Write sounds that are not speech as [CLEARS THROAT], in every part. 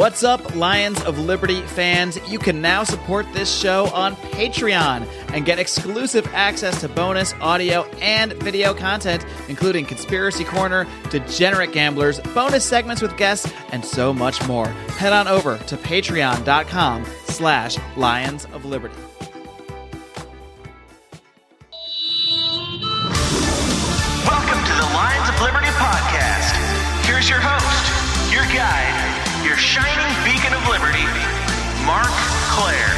What's up, Lions of Liberty fans? You can now support this show on Patreon and get exclusive access to bonus audio and video content, including Conspiracy Corner, Degenerate Gamblers, bonus segments with guests, and so much more. Head on over to patreon.com slash Lions of Liberty. Welcome to the Lions of Liberty podcast. Here's your host, shining beacon of liberty, Marc Clair.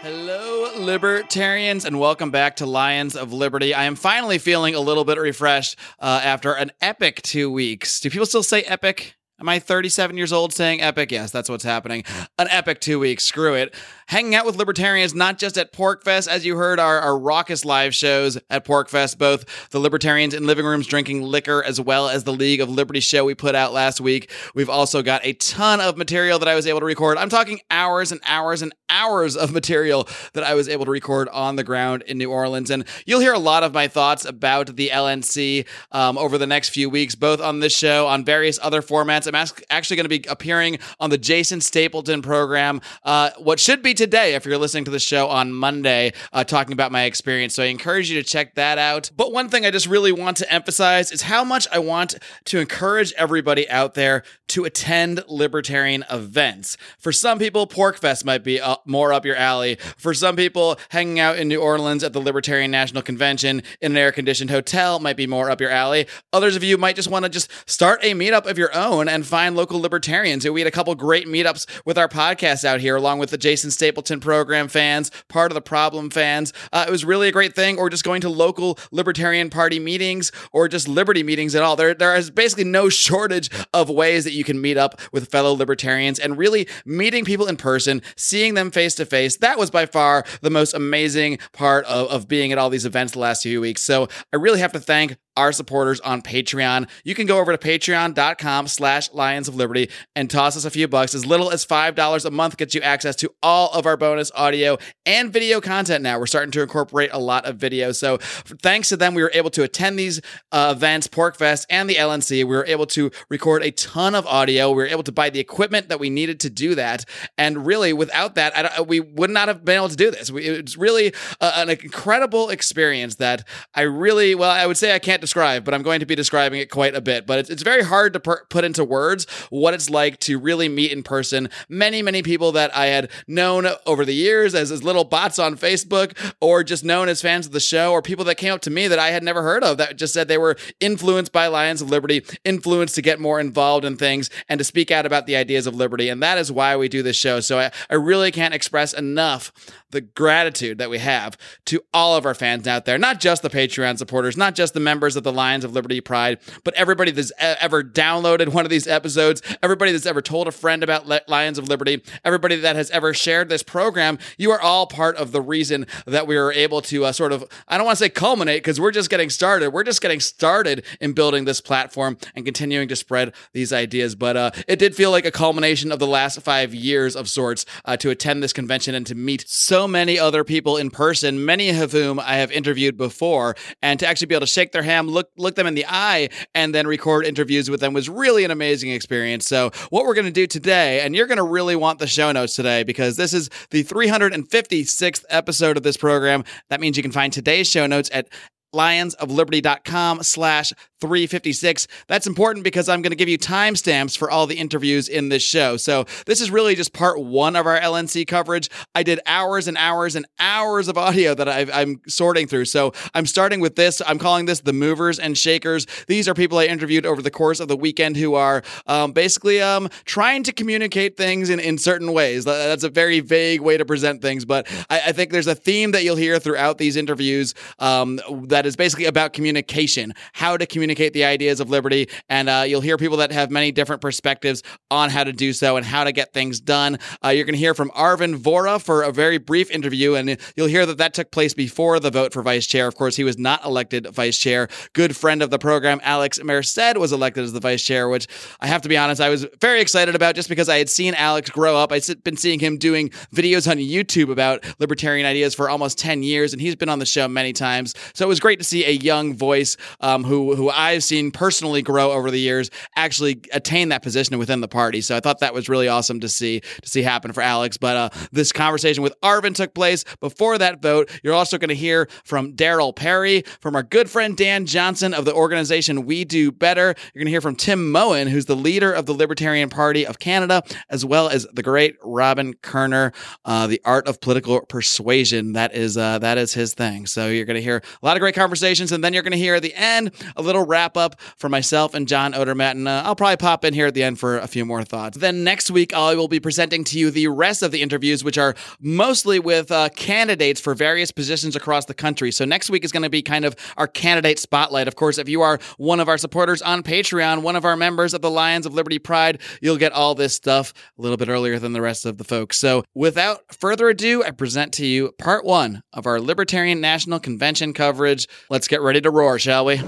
Hello, libertarians, and welcome back to Lions of Liberty. I am finally feeling a little bit refreshed uh, after an epic two weeks. Do people still say epic? Am I 37 years old saying epic? Yes, that's what's happening. An epic two weeks. Screw it. Hanging out with libertarians, not just at PorcFest, as you heard, our, our raucous live shows at PorcFest, both the libertarians in living rooms drinking liquor, as well as the League of Liberty show we put out last week. We've also got a ton of material that I was able to record. I'm talking hours and hours and hours of material that I was able to record on the ground in New Orleans. And you'll hear a lot of my thoughts about the LNC um, over the next few weeks, both on this show, on various other formats. I'm actually going to be appearing on the Jason Stapleton program, uh, what should be today if you're listening to the show on Monday, uh, talking about my experience. So I encourage you to check that out. But one thing I just really want to emphasize is how much I want to encourage everybody out there to attend libertarian events. For some people, PorcFest might be more up your alley. For some people, hanging out in New Orleans at the Libertarian National Convention in an air conditioned hotel might be more up your alley. Others of you might just want to just start a meetup of your own and find local libertarians. We had a couple great meetups with our podcast out here, along with the Jason Stapleton program fans, part of the problem fans. Uh, it was really a great thing, or just going to local Libertarian Party meetings or just Liberty meetings at all. There, there is basically no [LAUGHS] shortage of ways that you can meet up with fellow libertarians and really meeting people in person, seeing them face to face. That was by far the most amazing part of, of being at all these events the last few weeks. So I really have to thank our supporters on Patreon. You can go over to patreon.com slash Lions of Liberty and toss us a few bucks. As little as $5 a month gets you access to all of our bonus audio and video content now. We're starting to incorporate a lot of video. So thanks to them, we were able to attend these uh, events, PorcFest and the LNC. We were able to record a ton of audio. We were able to buy the equipment that we needed to do that. And really, without that, we would not have been able to do this. We, it's really uh, an incredible experience that I really, well, I would say I can't describe, but I'm going to be describing it quite a bit. But it's, it's very hard to per- put into words what it's like to really meet in person many, many people that I had known over the years as, as little bots on Facebook or just known as fans of the show or people that came up to me that I had never heard of that just said they were influenced by Lions of Liberty, influenced to get more involved in things and to speak out about the ideas of liberty. And that is why we do this show. So I, I really can't express enough the gratitude that we have to all of our fans out there, not just the Patreon supporters, not just the members of the Lions of Liberty Pride, but everybody that's ever downloaded one of these episodes, everybody that's ever told a friend about Lions of Liberty, everybody that has ever shared this program. You are all part of the reason that we were able to uh, sort of, I don't want to say culminate because we're just getting started. We're just getting started in building this platform and continuing to spread these ideas. But uh, it did feel like a culmination of the last five years of sorts uh, to attend this convention and to meet so many other people in person, many of whom I have interviewed before, and to actually be able to shake their hand, look look them in the eye, and then record interviews with them was really an amazing experience. So what we're going to do today, and you're going to really want the show notes today because this is the 356th episode of this program. That means you can find today's show notes at lionsofliberty.com slash 356. That's important because I'm going to give you timestamps for all the interviews in this show. So this is really just part one of our LNC coverage. I did hours and hours and hours of audio that i am sorting through. So I'm starting with this. I'm calling this the movers and shakers. These are people I interviewed over the course of the weekend who are um, basically um, trying to communicate things in, in certain ways. That's a very vague way to present things, but I, I think there's a theme that you'll hear throughout these interviews um, that that is basically about communication, how to communicate the ideas of liberty. And uh, you'll hear people that have many different perspectives on how to do so and how to get things done. Uh, you're going to hear from Arvin Vohra for a very brief interview, and you'll hear that that took place before the vote for vice chair. Of course, he was not elected vice chair. Good friend of the program, Alex Merced, was elected as the vice chair, which I have to be honest, I was very excited about just because I had seen Alex grow up. I'd been seeing him doing videos on YouTube about libertarian ideas for almost 10 years, and he's been on the show many times. So it was great to see a young voice um, who, who I've seen personally grow over the years actually attain that position within the party. So I thought that was really awesome to see to see happen for Alex. But uh, this conversation with Arvin took place before that vote. You're also going to hear from Darryl Perry, from our good friend Dan Johnson of the organization We Do Better. You're going to hear from Tim Moen, who's the leader of the Libertarian Party of Canada, as well as the great Robin Koerner, uh, the art of political persuasion. That is uh, that is his thing. So you're going to hear a lot of great conversations, and then you're going to hear at the end a little wrap up for myself and John Odermatt, and uh, I'll probably pop in here at the end for a few more thoughts. Then next week I will be presenting to you the rest of the interviews, which are mostly with uh, candidates for various positions across the country. So next week is going to be kind of our candidate spotlight. Of course, if you are one of our supporters on Patreon, one of our members of the Lions of Liberty Pride, you'll get all this stuff a little bit earlier than the rest of the folks. So without further ado, I present to you part one of our Libertarian National Convention coverage. Let's get ready to roar, shall we?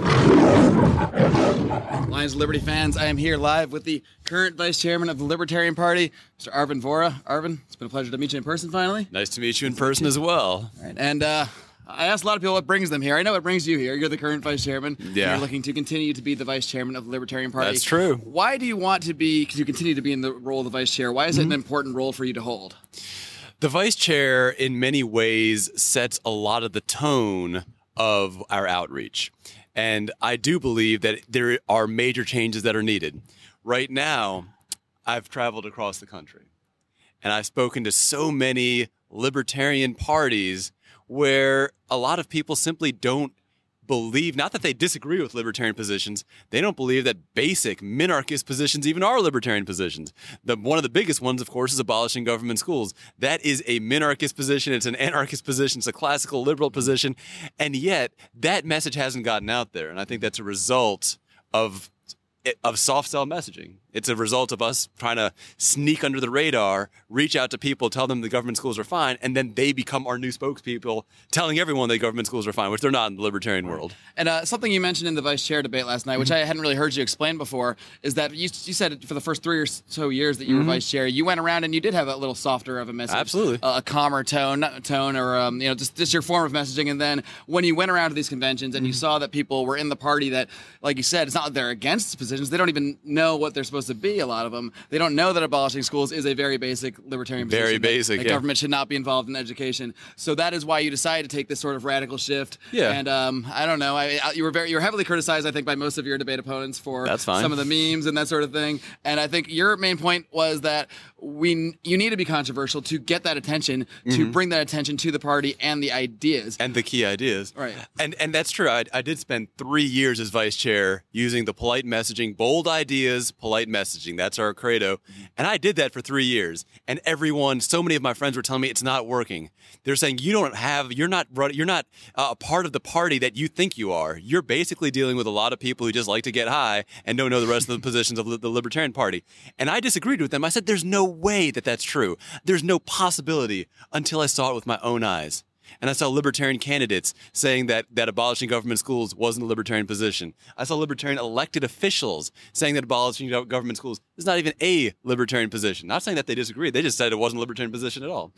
Lions of Liberty fans, I am here live with the current vice chairman of the Libertarian Party, Mr. Arvin Vohra. Arvin, it's been a pleasure to meet you in person finally. Nice to meet you in person as well. All right, and uh, I asked a lot of people what brings them here. I know what brings you here. You're the current vice chairman. Yeah. You're looking to continue to be the vice chairman of the Libertarian Party. That's true. Why do you want to be, because you continue to be in the role of the vice chair, why is it Mm-hmm. an important role for you to hold? The vice chair, in many ways, sets a lot of the tone of our outreach. And I do believe that there are major changes that are needed. Right now, I've traveled across the country and I've spoken to so many libertarian parties where a lot of people simply don't believe not that they disagree with libertarian positions they don't believe that basic minarchist positions even are libertarian positions. The one of the biggest ones of course is abolishing government schools. That is a minarchist position. It's an anarchist position. It's a classical liberal position. And yet that message hasn't gotten out there. And i think that's a result of of soft sell messaging. It's a result of us trying to sneak under the radar, reach out to people, tell them the government schools are fine, and then they become our new spokespeople, telling everyone that government schools are fine, which they're not in the libertarian world. And uh, something you mentioned in the vice chair debate last night, which I hadn't really heard you explain before, is that you, you said for the first three or so years that you were vice chair, you went around and you did have a little softer of a message, Absolutely. a, a calmer tone, tone, or um, you know, just just your form of messaging. And then when you went around to these conventions and you saw that people were in the party that, like you said, it's not that they're against positions; they don't even know what they're supposed to be. A lot of them, they don't know that abolishing schools is a very basic libertarian Very position. that- basic, that yeah. government should not be involved in education. So that is why you decided to take this sort of radical shift. Yeah. And um, I don't know. I, I, you were very, you were heavily criticized, I think, by most of your debate opponents for some of the memes and that sort of thing. And I think your main point was that we, you need to be controversial to get that attention, Mm-hmm. to bring that attention to the party and the ideas. and the key ideas. Right. And and that's true. I, I did spend three years as vice chair using the polite messaging, bold ideas, polite messaging. That's our credo. And I did that for three years. And everyone, so many of my friends were telling me it's not working. They're saying you don't have, you're not, you're not uh, a part of the party that you think you are. You're basically dealing with a lot of people who just like to get high and don't know the rest of the [LAUGHS] positions of the Libertarian Party. And I disagreed with them. I said, there's no way that that's true. There's no possibility until I saw it with my own eyes. And I saw libertarian candidates saying that, that abolishing government schools wasn't a libertarian position. I saw libertarian elected officials saying that abolishing government schools is not even a libertarian position. Not saying that they disagreed. They just said it wasn't a libertarian position at all.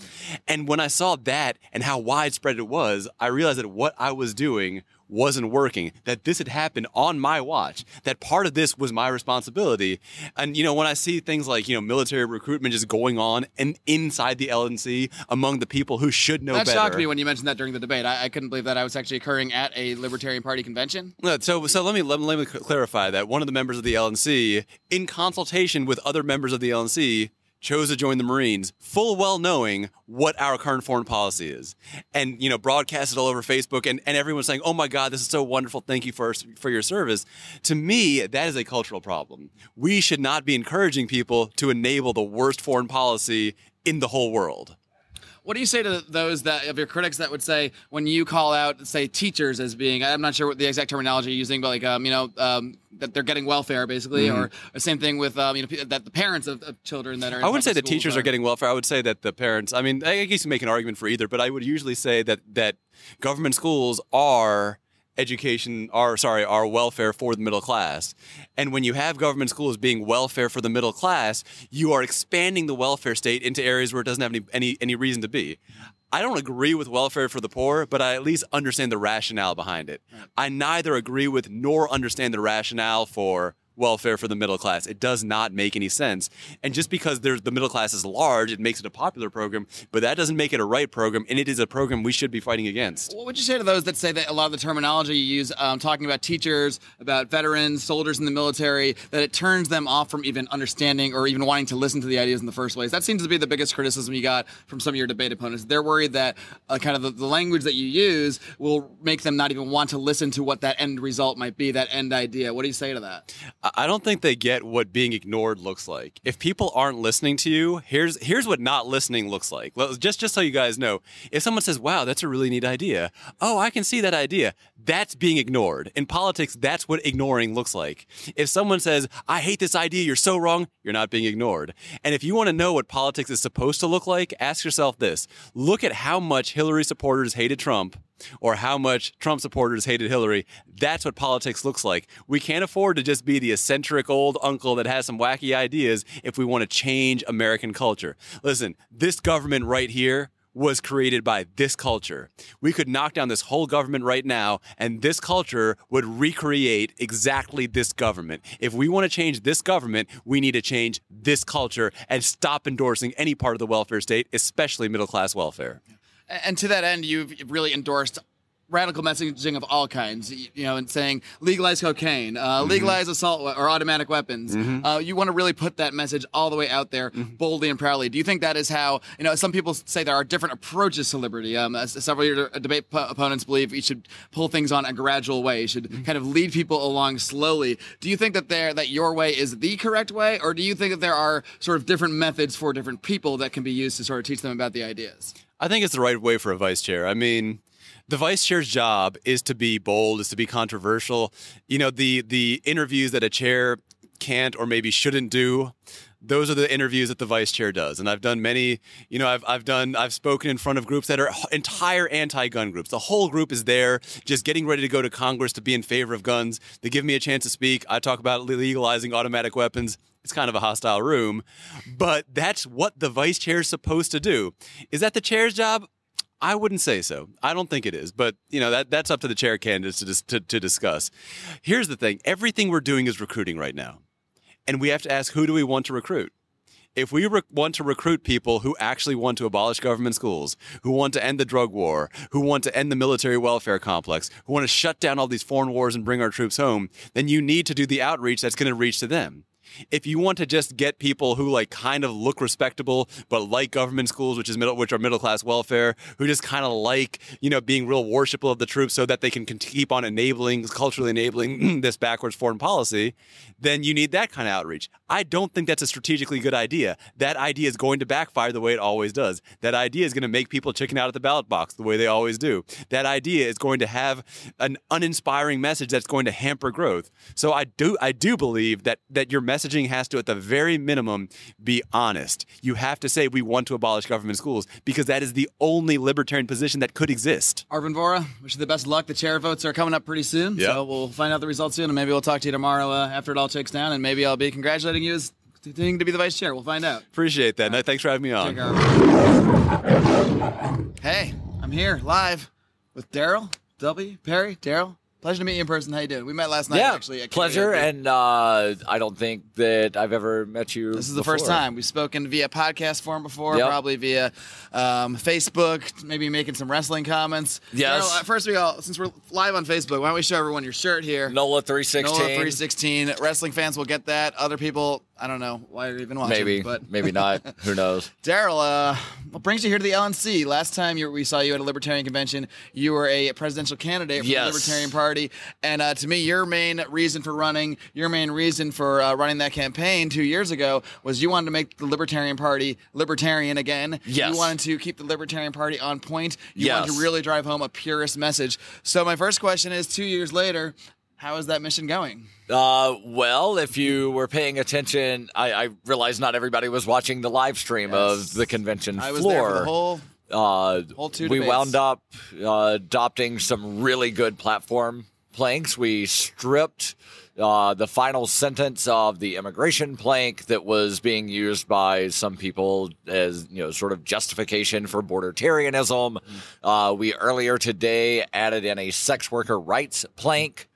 And when I saw that and how widespread it was, I realized that what I was doing wasn't working, that this had happened on my watch, that part of this was my responsibility. And, you know, when I see things like, you know, military recruitment just going on and inside the LNC among the people who should know that better. shocked me when you mentioned that during the debate. I, I couldn't believe that I was actually occurring at a Libertarian Party convention. No, So, so let me let, me let me clarify that one of the members of the LNC, in consultation with other members of the LNC, chose to join the Marines, full well knowing what our current foreign policy is, and you know, broadcasted all over Facebook, and, and everyone's saying, "Oh my God, this is so wonderful! Thank you for for your service." To me, that is a cultural problem. We should not be encouraging people to enable the worst foreign policy in the whole world. What do you say to those that of your critics that would say when you call out, say, teachers as being, I'm not sure what the exact terminology you're using, but like, um, you know, um, that they're getting welfare basically, Mm-hmm. or the same thing with, um, you know, that the parents of, of children that are. I wouldn't say the teachers are getting welfare. I would say that the parents. I mean, I guess you make an argument for either, but I would usually say that that government schools are education are sorry our welfare for the middle class. And when you have government schools being welfare for the middle class you are expanding the welfare state into areas where it doesn't have any any, any reason to be. I don't agree with welfare for the poor, but I at least understand the rationale behind it. I neither agree with nor understand the rationale for welfare for the middle class. It does not make any sense. And just because the middle class is large, it makes it a popular program, but that doesn't make it a right program, and it is a program we should be fighting against. What would you say to those that say that a lot of the terminology you use, um, talking about teachers, about veterans, soldiers in the military, that it turns them off from even understanding or even wanting to listen to the ideas in the first place? That seems to be the biggest criticism you got from some of your debate opponents. They're worried that uh, kind of the, the language that you use will make them not even want to listen to what that end result might be, that end idea. What do you say to that? I don't think they get what being ignored looks like. If people aren't listening to you, here's here's what not listening looks like. Just just so you guys know, if someone says, "Wow, that's a really neat idea," oh, I can see that idea. That's being ignored. In politics, that's what ignoring looks like. If someone says, "I hate this idea," you're so wrong. You're not being ignored. And if you want to know what politics is supposed to look like, ask yourself this: Look at how much Hillary supporters hated Trump or how much Trump supporters hated Hillary. That's what politics looks like. We can't afford to just be the eccentric old uncle that has some wacky ideas if we want to change American culture. Listen, this government right here was created by this culture. We could knock down this whole government right now, and this culture would recreate exactly this government. If we want to change this government, we need to change this culture and stop endorsing any part of the welfare state, especially middle class welfare. And to that end, you've really endorsed radical messaging of all kinds. You know, and saying legalize cocaine, uh, legalize assault we- or automatic weapons. Uh, you want to really put that message all the way out there, boldly and proudly. Do you think that is how? You know, some people say there are different approaches to liberty. Um, as several of your debate po- opponents believe you should pull things on a gradual way. You should kind of lead people along slowly. Do you think that there that your way is the correct way, or do you think that there are sort of different methods for different people that can be used to sort of teach them about the ideas? I think it's the right way for a vice chair. I mean, the vice chair's job is to be bold, is to be controversial. You know, the the interviews that a chair can't or maybe shouldn't do. Those are the interviews that the vice chair does. And I've done many, you know, I've, I've done, I've spoken in front of groups that are entire anti gun groups. The whole group is there just getting ready to go to Congress to be in favor of guns. They give me a chance to speak. I talk about legalizing automatic weapons. It's kind of a hostile room, but that's what the vice chair is supposed to do. Is that the chair's job? I wouldn't say so. I don't think it is, but you know that that's up to the chair candidates to, dis- to to discuss. Here's the thing: everything we're doing is recruiting right now, and we have to ask who do we want to recruit. If we re- want to recruit people who actually want to abolish government schools, who want to end the drug war, who want to end the military welfare complex, who want to shut down all these foreign wars and bring our troops home, then you need to do the outreach that's going to reach to them if you want to just get people who like kind of look respectable but like government schools which is middle which are middle class welfare who just kind of like you know being real worshipful of the troops so that they can keep on enabling culturally enabling [CLEARS THROAT] this backwards foreign policy then you need that kind of outreach. I don't think that's a strategically good idea. That idea is going to backfire the way it always does. That idea is going to make people chicken out at the ballot box the way they always do. That idea is going to have an uninspiring message that's going to hamper growth. So i do i do believe that that your messaging has to at the very minimum be honest you have to say we want to abolish government schools because that is the only libertarian position that could exist Arvin Vohra, wish you the best luck. The chair votes are coming up pretty soon, Yep. so we'll find out the results soon, and maybe we'll talk to you tomorrow uh, after it all takes down, and maybe I'll be congratulating you as continuing to be the vice chair. We'll find out. appreciate that No, thanks for having me on Hey, I'm here live with Darryl W. Perry. Darryl, pleasure to meet you in person. How you doing? We met last night. yeah, actually. at pleasure. And uh, I don't think that I've ever met you. This is the first time we've spoken via podcast form before, Yep. probably via um, Facebook, maybe making some wrestling comments. Yes. Darryl, uh, first we all, since we're live on Facebook, why don't we show everyone your shirt here? NOLA three NOLA 316. Wrestling fans will get that. Other people I don't know why you're even watching. Maybe, but [LAUGHS] maybe not. [LAUGHS] Who knows? Darryl, uh, what brings you here to the LNC? Last time you, we saw you at a Libertarian convention, you were a presidential candidate for Yes. the Libertarian Party, and uh, to me, your main reason for running, your main reason for uh, running that campaign two years ago was you wanted to make the Libertarian Party libertarian again. Yes. You wanted to keep the Libertarian Party on point. You wanted to really drive home a purist message. So my first question is: Two years later, how is that mission going? Uh, well, if you were paying attention, I, I realized not everybody was watching the live stream Yes. of the convention I was floor. there for the whole. uh, whole two we debates. wound up uh, adopting some really good platform planks. We stripped uh, the final sentence of the immigration plank that was being used by some people as you know sort of justification for bordertarianism. Uh, we earlier today added in a sex worker rights plank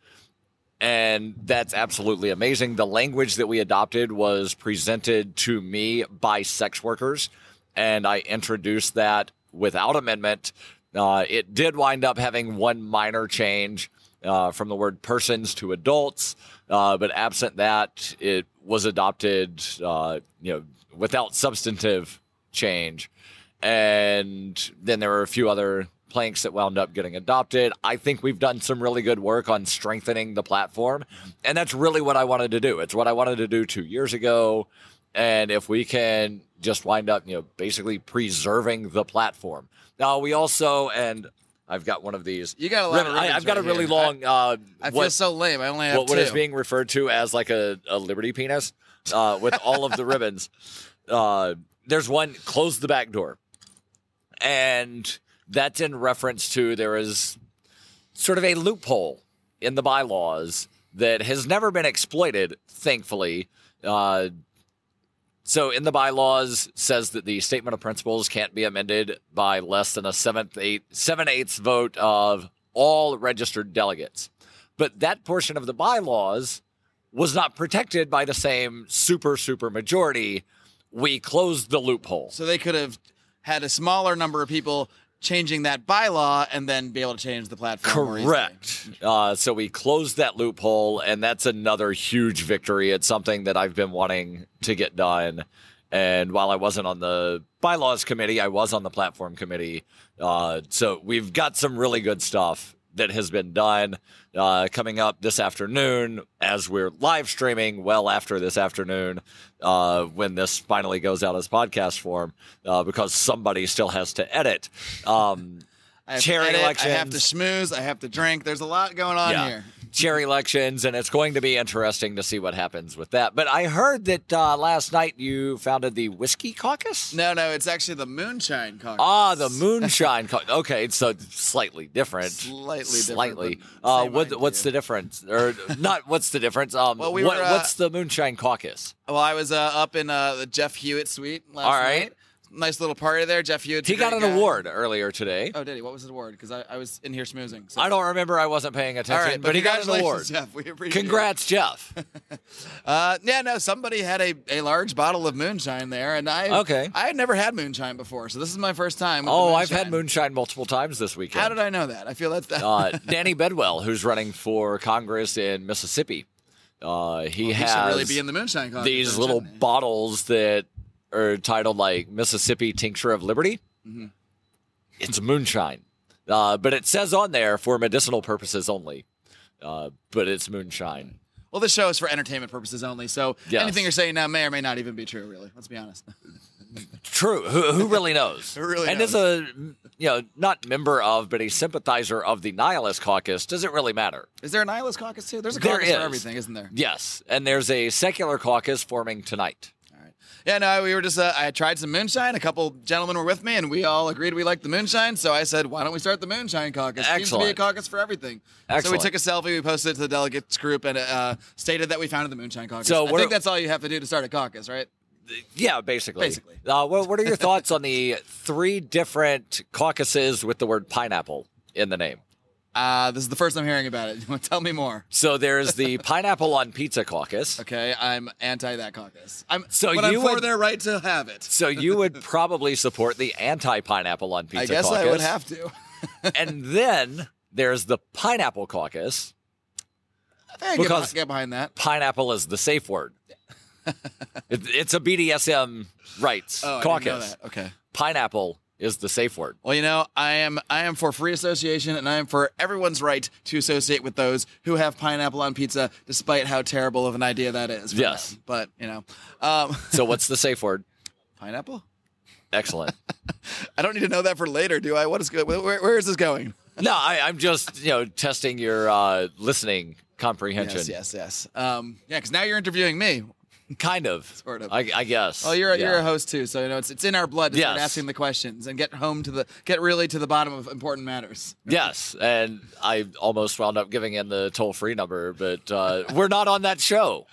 and that's absolutely amazing. The language that we adopted was presented to me by sex workers, and I introduced that without amendment. Uh, it did wind up having one minor change uh, from the word persons to adults, uh, but absent that, it was adopted, uh, you know, without substantive change. And then there were a few other planks that wound up getting adopted. I think we've done some really good work on strengthening the platform. And that's really what I wanted to do. It's what I wanted to do two years ago. And if we can just wind up, you know, basically preserving the platform. Now, we also, and I've got one of these. You got a lot of I, have got right a really here. long. uh, I feel what- so lame. I only have what, what is being referred to as like a, a liberty penis uh, with all of the ribbons. [LAUGHS] Uh, there's one close the back door, and that's in reference to there is sort of a loophole in the bylaws that has never been exploited, thankfully. Uh, so in the bylaws says that the statement of principles can't be amended by less than a seventh eight seven eighths vote of all registered delegates. But that portion of the bylaws was not protected by the same super super majority. We closed the loophole. So they could have had a smaller number of people changing that bylaw and then be able to change the platform. Correct. Uh, so we closed that loophole, and that's another huge victory. It's something that I've been wanting to get done. And while I wasn't on the bylaws committee, I was on the platform committee. Uh, so we've got some really good stuff that has been done. Uh, coming up this afternoon, as we're live streaming, well after this afternoon, uh, when this finally goes out as podcast form, uh, because somebody still has to edit. Um, I have to edit, I have to schmooze. I have to drink. There's a lot going on here. Cherry elections, and it's going to be interesting to see what happens with that. But I heard that uh, last night you founded the Whiskey Caucus. No, no, it's actually the Moonshine Caucus. Ah, the Moonshine Caucus. Okay, so slightly different. Slightly Slightly. but Uh, what, what's the difference? Or not? What's the difference? Um, Well, we what- were, uh, what's the Moonshine Caucus? Well, I was uh, up in uh, the Jeff Hewitt suite last All right. night. Nice little party there. Jeff Hewitt. He got an award earlier today. Oh, did he? What was the award? Because I, I was in here smoozing. So. I don't remember. I wasn't paying attention, right, but, he got an award. Jeff. We appreciate it. Congrats, Jeff. [LAUGHS] Uh, yeah, no, somebody had a, a large bottle of moonshine there, and I Okay. I had never had moonshine before, so this is my first time. Oh, I've had moonshine. multiple times this weekend. How did I know that? I feel that's that. uh, [LAUGHS] Danny Bedwell, who's running for Congress in Mississippi. Uh, he he has should really be in the moonshine these little bottles that are titled like Mississippi Tincture of Liberty. Mm-hmm. It's moonshine, uh, but it says on there for medicinal purposes only. Uh, but it's moonshine. Well, this show is for entertainment purposes only, so Yes. anything you're saying now may or may not even be true. Really, let's be honest. [LAUGHS] True. Who, who really knows? [LAUGHS] Who really and knows? as a you know not member of, but a sympathizer of the Nihilist Caucus, does it really matter? Is there a nihilist caucus too? There's a caucus is. for everything, isn't there? Yes, and there's a secular caucus forming tonight. Yeah, no, we were just. Uh, I tried some moonshine. A couple gentlemen were with me, and we all agreed we liked the moonshine. So I said, "Why don't we start the moonshine caucus? Seems to be a caucus for everything." So we took a selfie, we posted it to the delegates group, and uh, stated that we founded the moonshine caucus. So I think that's all you have to do to start a caucus, right? Yeah, basically. Basically. Uh, what, what are your thoughts on the three different caucuses with the word pineapple in the name? Uh, this is the first I'm hearing about it. [LAUGHS] Tell me more. So there's the pineapple on pizza caucus. Okay, I'm anti that caucus. I'm So but I'm you for would- their right to have it. So you [LAUGHS] would probably support the anti-pineapple on pizza I guess caucus. I would have to. [LAUGHS] and then there's the pineapple caucus. I can Because- get, behind that. Pineapple is the safe word. it, it's a BDSM rights Oh, I caucus. didn't know that. Okay. Pineapple is the safe word. Well, you know, I am I am for free association, and I am for everyone's right to associate with those who have pineapple on pizza, despite how terrible of an idea that is. Yes. them. but you know, um, So what's the safe word? [LAUGHS] pineapple. Excellent. [LAUGHS] I don't need to know that for later, do I? What is good? Where, where is this going? No, I, I'm just you know testing your uh, listening comprehension. Yes, yes, yes. Um, yeah, because now you're interviewing me. Kind of. Sort of. I, I guess. Oh, you're a, you're a host too, so you know it's it's in our blood to start asking the questions and get home to the get really to the bottom of important matters. [LAUGHS] Yes, and I almost wound up giving in the toll free number, but uh, we're not on that show.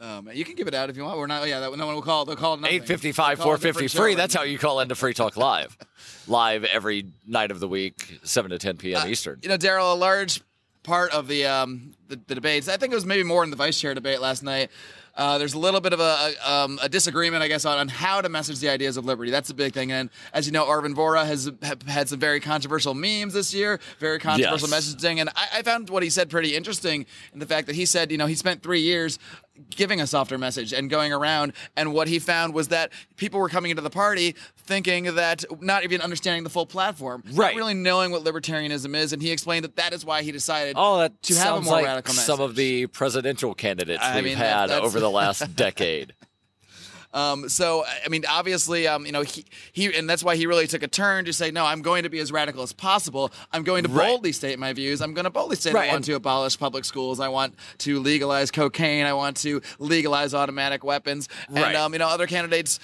Um, you can give it out if you want. We're not. Yeah, that, no one will call. They'll call it. Eight fifty five, four it a different fifty free. That's how you call into Free Talk Live, [LAUGHS] live every night of the week, seven to ten p.m. Eastern. You know, Darryl, a large part of the um the, the debates. I think it was maybe more in the vice chair debate last night. Uh, there's a little bit of a, a, um, a disagreement, I guess, on, on how to message the ideas of liberty. That's a big thing. And as you know, Arvin Vohra has ha- had some very controversial memes this year, very controversial Yes. messaging. And I, I found what he said pretty interesting in the fact that he said, you know, he spent three years giving a softer message and going around. And what he found was that people were coming into the party thinking that not even understanding the full platform, not Right. really knowing what libertarianism is. And he explained that that is why he decided Oh, that to have a more like radical message. some of the presidential candidates I we've mean, had over the last [LAUGHS] decade. Um, so I mean, obviously, um, you know, he, he and that's why he really took a turn to say, no, I'm going to be as radical as possible. I'm going to Right. boldly state my views. I'm going to boldly say Right, I want to abolish public schools. I want to legalize cocaine. I want to legalize automatic weapons. And Right. um, you know, other candidates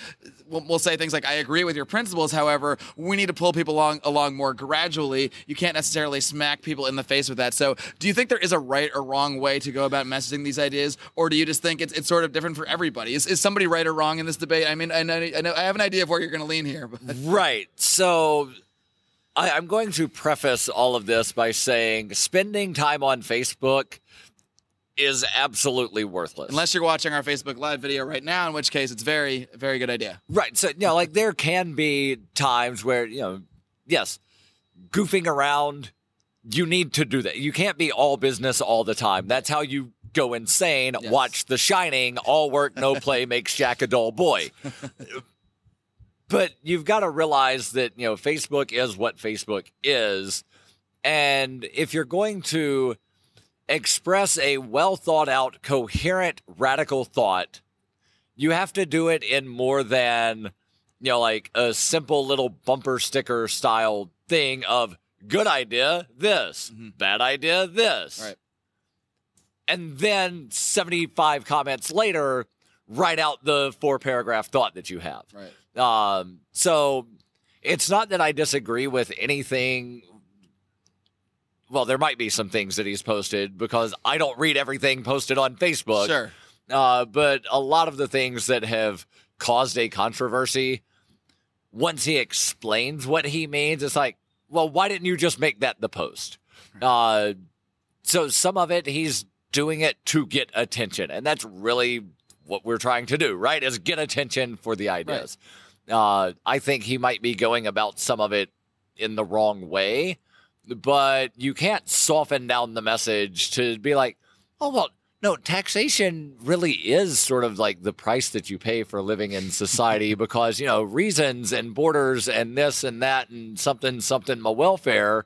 will, will say things like, I agree with your principles. However, we need to pull people along along more gradually. You can't necessarily smack people in the face with that. So, do you think there is a right or wrong way to go about messaging these ideas, or do you just think it's it's sort of different for everybody? Is, is somebody right or wrong in this debate? I mean, I know I, know, I have an idea of where you're going to lean here, but [LAUGHS] Right. So I'm going to preface all of this by saying spending time on Facebook is absolutely worthless. unless you're watching our Facebook Live video right now, in which case it's very very good idea. Right. So, you know, like there can be times where, you know, yes, goofing around, you need to do that. You can't be all business all the time. That's how you go insane. Yes. Watch The Shining, all work, no [LAUGHS] play makes Jack a dull boy. but you've got to realize that, you know, Facebook is what Facebook is. And if you're going to express a well thought out, coherent, radical thought, you have to do it in more than you know like a simple little bumper sticker style thing of good idea this bad idea this Right. and then 75 comments later write out the four paragraph thought that you have Right. um, so it's not that I disagree with anything. Well, there might be some things that he's posted because I don't read everything posted on Facebook. Sure. Uh, but a lot of the things that have caused a controversy, once he explains what he means, it's like, well, why didn't you just make that the post? Uh, so some of it, he's doing it to get attention. And that's really what we're trying to do, right? Is get attention for the ideas. Uh, I think he might be going about some of it in the wrong way, but you can't soften down the message to be like, oh, well, no, taxation really is sort of like the price that you pay for living in society [LAUGHS] because, you know, reasons and borders and this and that and something, something, my welfare,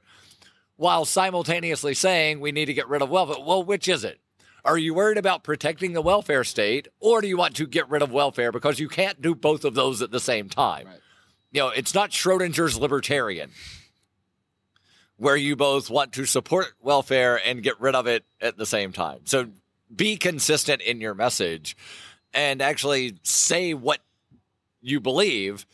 while simultaneously saying we need to get rid of welfare. Well, which is it? Are you worried about protecting the welfare state or do you want to get rid of welfare because you can't do both of those at the same time? Right. You know, it's not Schrodinger's libertarian where you both want to support welfare and get rid of it at the same time. So be consistent in your message and actually say what you believe.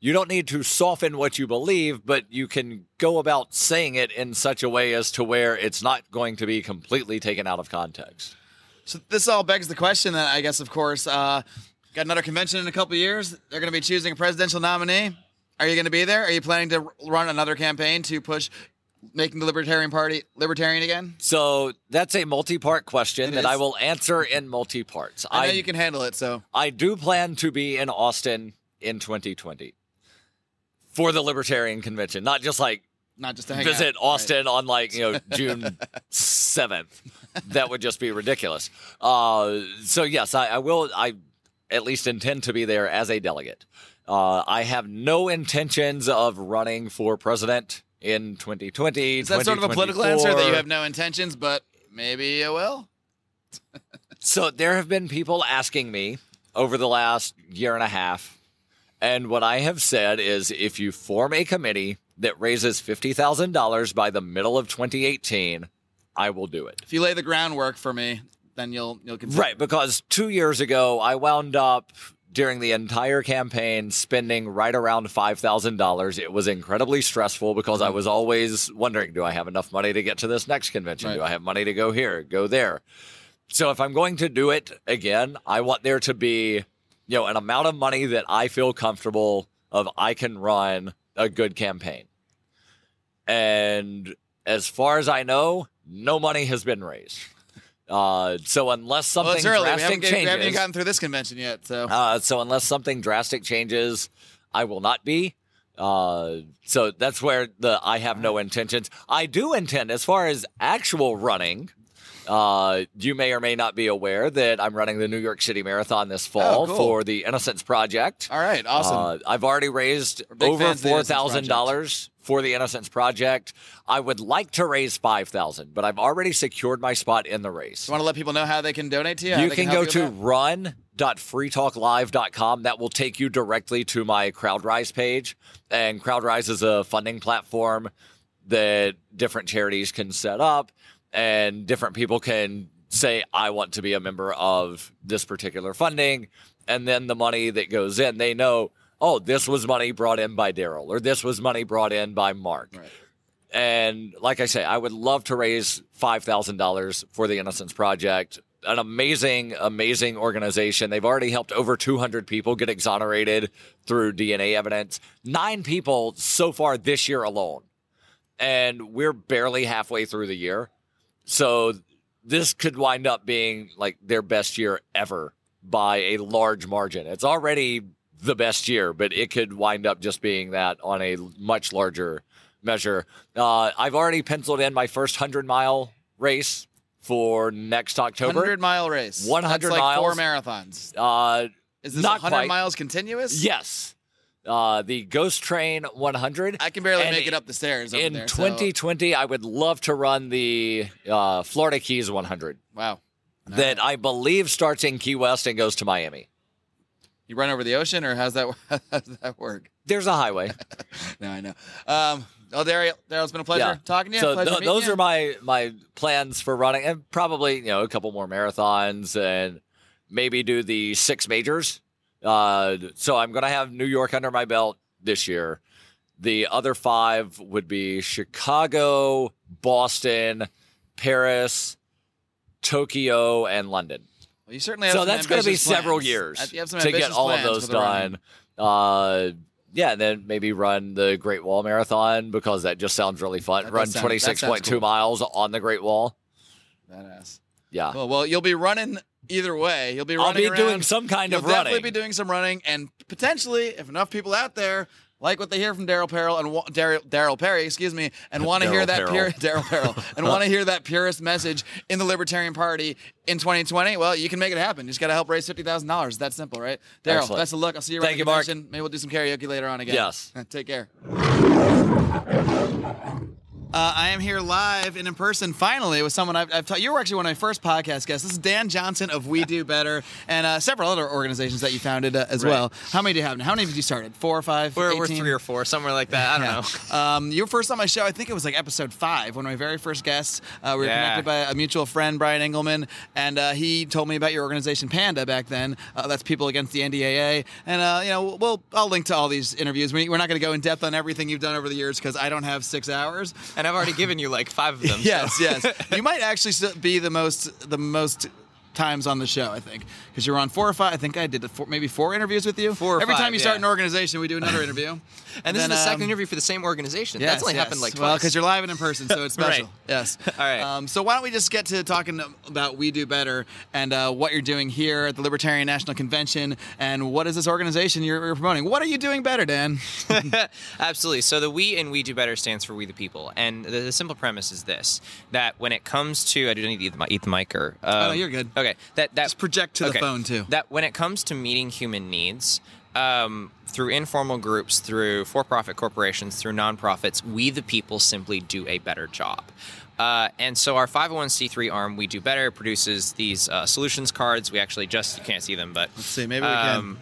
You don't need to soften what you believe, but you can go about saying it in such a way as to where it's not going to be completely taken out of context. So this all begs the question that I guess, of course, uh, got another convention in a couple years. They're going to be choosing a presidential nominee. Are you going to be there? Are you planning to run another campaign to push making the Libertarian Party libertarian again? So that's a multi-part question It that is. I will answer in multi-parts. I know you can handle it. So I do plan to be in Austin in 2020 for the Libertarian Convention, not just like not just to visit out. Austin on like you know [LAUGHS] June seventh. That would just be ridiculous. Uh, so yes, I, I will. I at least intend to be there as a delegate. Uh, I have no intentions of running for president in 2020. Is that sort of a political answer that you have no intentions, but maybe you will? [LAUGHS] So there have been people asking me over the last year and a half, and what I have said is if you form a committee that raises $50,000 by the middle of 2018, I will do it. If you lay the groundwork for me, then you'll you'll consider. Right, because two years ago, I wound up during the entire campaign spending right around $5,000. It was incredibly stressful because I mm. was always wondering do I have enough money to get to this next convention? Right. Do I have money to go here, go there? So if I'm going to do it again, I want there to be, you know, an amount of money that I feel comfortable of I can run a good campaign. And as far as I know, no money has been raised. Uh, so unless something it's early. We haven't, drastic get- we haven't gotten through this convention yet, so uh, so unless something drastic changes, I will not be. Uh, so that's where the I have no intentions. I do intend, as far as actual running. Uh, you may or may not be aware that I'm running the New York City Marathon this fall Oh, cool. for the Innocence Project. all right, awesome. Uh, I've already raised over fans of the four thousand dollars for the Innocence Project. I would like to raise five thousand, but I've already secured my spot in the race. you want to let people know how they can donate to you? You can help go to you that? run.freetalklive.com. That will take you directly to my CrowdRise page. And CrowdRise is a funding platform that different charities can set up and different people can say, I want to be a member of this particular funding. And then the money that goes in, they know, oh, this was money brought in by Darryl or this was money brought in by Marc. Right. And like I say, I would love to raise $5,000 for the Innocence Project. An amazing, amazing organization. They've already helped over 200 people get exonerated through DNA evidence. Nine people so far this year alone. And we're barely halfway through the year. So this could wind up being like their best year ever by a large margin. It's already the best year, but it could wind up just being that on a much larger measure. Uh, I've already penciled in my first 100 mile race for next October. 100 mile race. 100 That's like four marathons. Uh, Is this not 100 quite. miles continuous? yes. Uh, the Ghost Train 100. I can barely And make it up the stairs over in there. so- 2020, I would love to run the uh, Florida Keys 100 wow. that I believe starts in Key West and goes to Miami. You run over the ocean, or how's that? [LAUGHS] How does that work? There's a highway. [LAUGHS] No, I know. Um, oh, Darryl, Darryl, it's been a pleasure yeah. talking to you. So th- those you. are my my plans for running, and probably you know a couple more marathons, and maybe do the six majors. Uh, so I'm gonna have New York under my belt this year. The other five would be Chicago, Boston, Paris, Tokyo, and London. Well, you certainly have So that's going to be ambitious several years You have some to get all of those for the running. done. Uh, yeah, and then maybe run the Great Wall Marathon because that just sounds really fun. That run does sound- that twenty six point two miles on the Great Wall. Badass. Yeah, Cool. Well, you'll be running either way. You'll be running. I'll be doing some kind You'll of definitely running. be doing some running, and potentially, if enough people out there like what they hear from Darryl Peril and wa- Darryl Darryl Perry, excuse me, and [LAUGHS] want to hear that pure [LAUGHS] Darryl Peril and want to hear that purest message in the Libertarian Party in 2020, well, you can make it happen. You just got to help raise fifty thousand dollars. That simple, right? Darryl, best of luck. I'll see you around Thank the you, convention. Maybe we'll do some karaoke later on again. Yes. [LAUGHS] Take care. Uh, I am here live and in person finally with someone I've, I've taught. You were actually one of my first podcast guests. This is Dan Johnson of We Do Better [LAUGHS] and uh, several other organizations that you founded uh, as Right. well. How many do you have? now? How many did you started? Four or five? We're, we're three or four, somewhere like that. I don't know. [LAUGHS] Um, you were first on my show. I think it was like episode five, one of my very first guests. Uh, we were Yeah. connected by a mutual friend, Brian Engelman, and uh, he told me about your organization, Panda, back then. Uh, that's People Against the NDAA, and uh, you know, we'll I'll link to all these interviews. We, we're not going to go in depth on everything you've done over the years because I don't have six hours. And I've already given you like five of them. [LAUGHS] so- Yes, yes. [LAUGHS] You might actually be the most the most times on the show, I think, because you were on four or five. I think I did four, maybe four interviews with you. Four or Every five, time you start yeah. an organization, we do another interview. [LAUGHS] And this then, is the um, second interview for the same organization. Yes, That's only yes. happened like well because you're live and in person, so it's [LAUGHS] special. Right. Yes. All right. Um, so why don't we just get to talking about We Do Better and uh, what you're doing here at the Libertarian National Convention and what is this organization you're, you're promoting? What are you doing better, Dan? [LAUGHS] Absolutely. So the We and We Do Better stands for We the People, and the, the simple premise is this: that when it comes to, I do not need to eat the, eat the mic or. Um, Oh, no, you're good. Okay. That that Just project to the phone, too. That when it comes to meeting human needs. Um, through informal groups, through for-profit corporations, through nonprofits, we the people simply do a better job. Uh, and so our 501c3 arm, We Do Better, produces these uh, solutions cards. We actually just you can't see them, but Let's see. Maybe we can.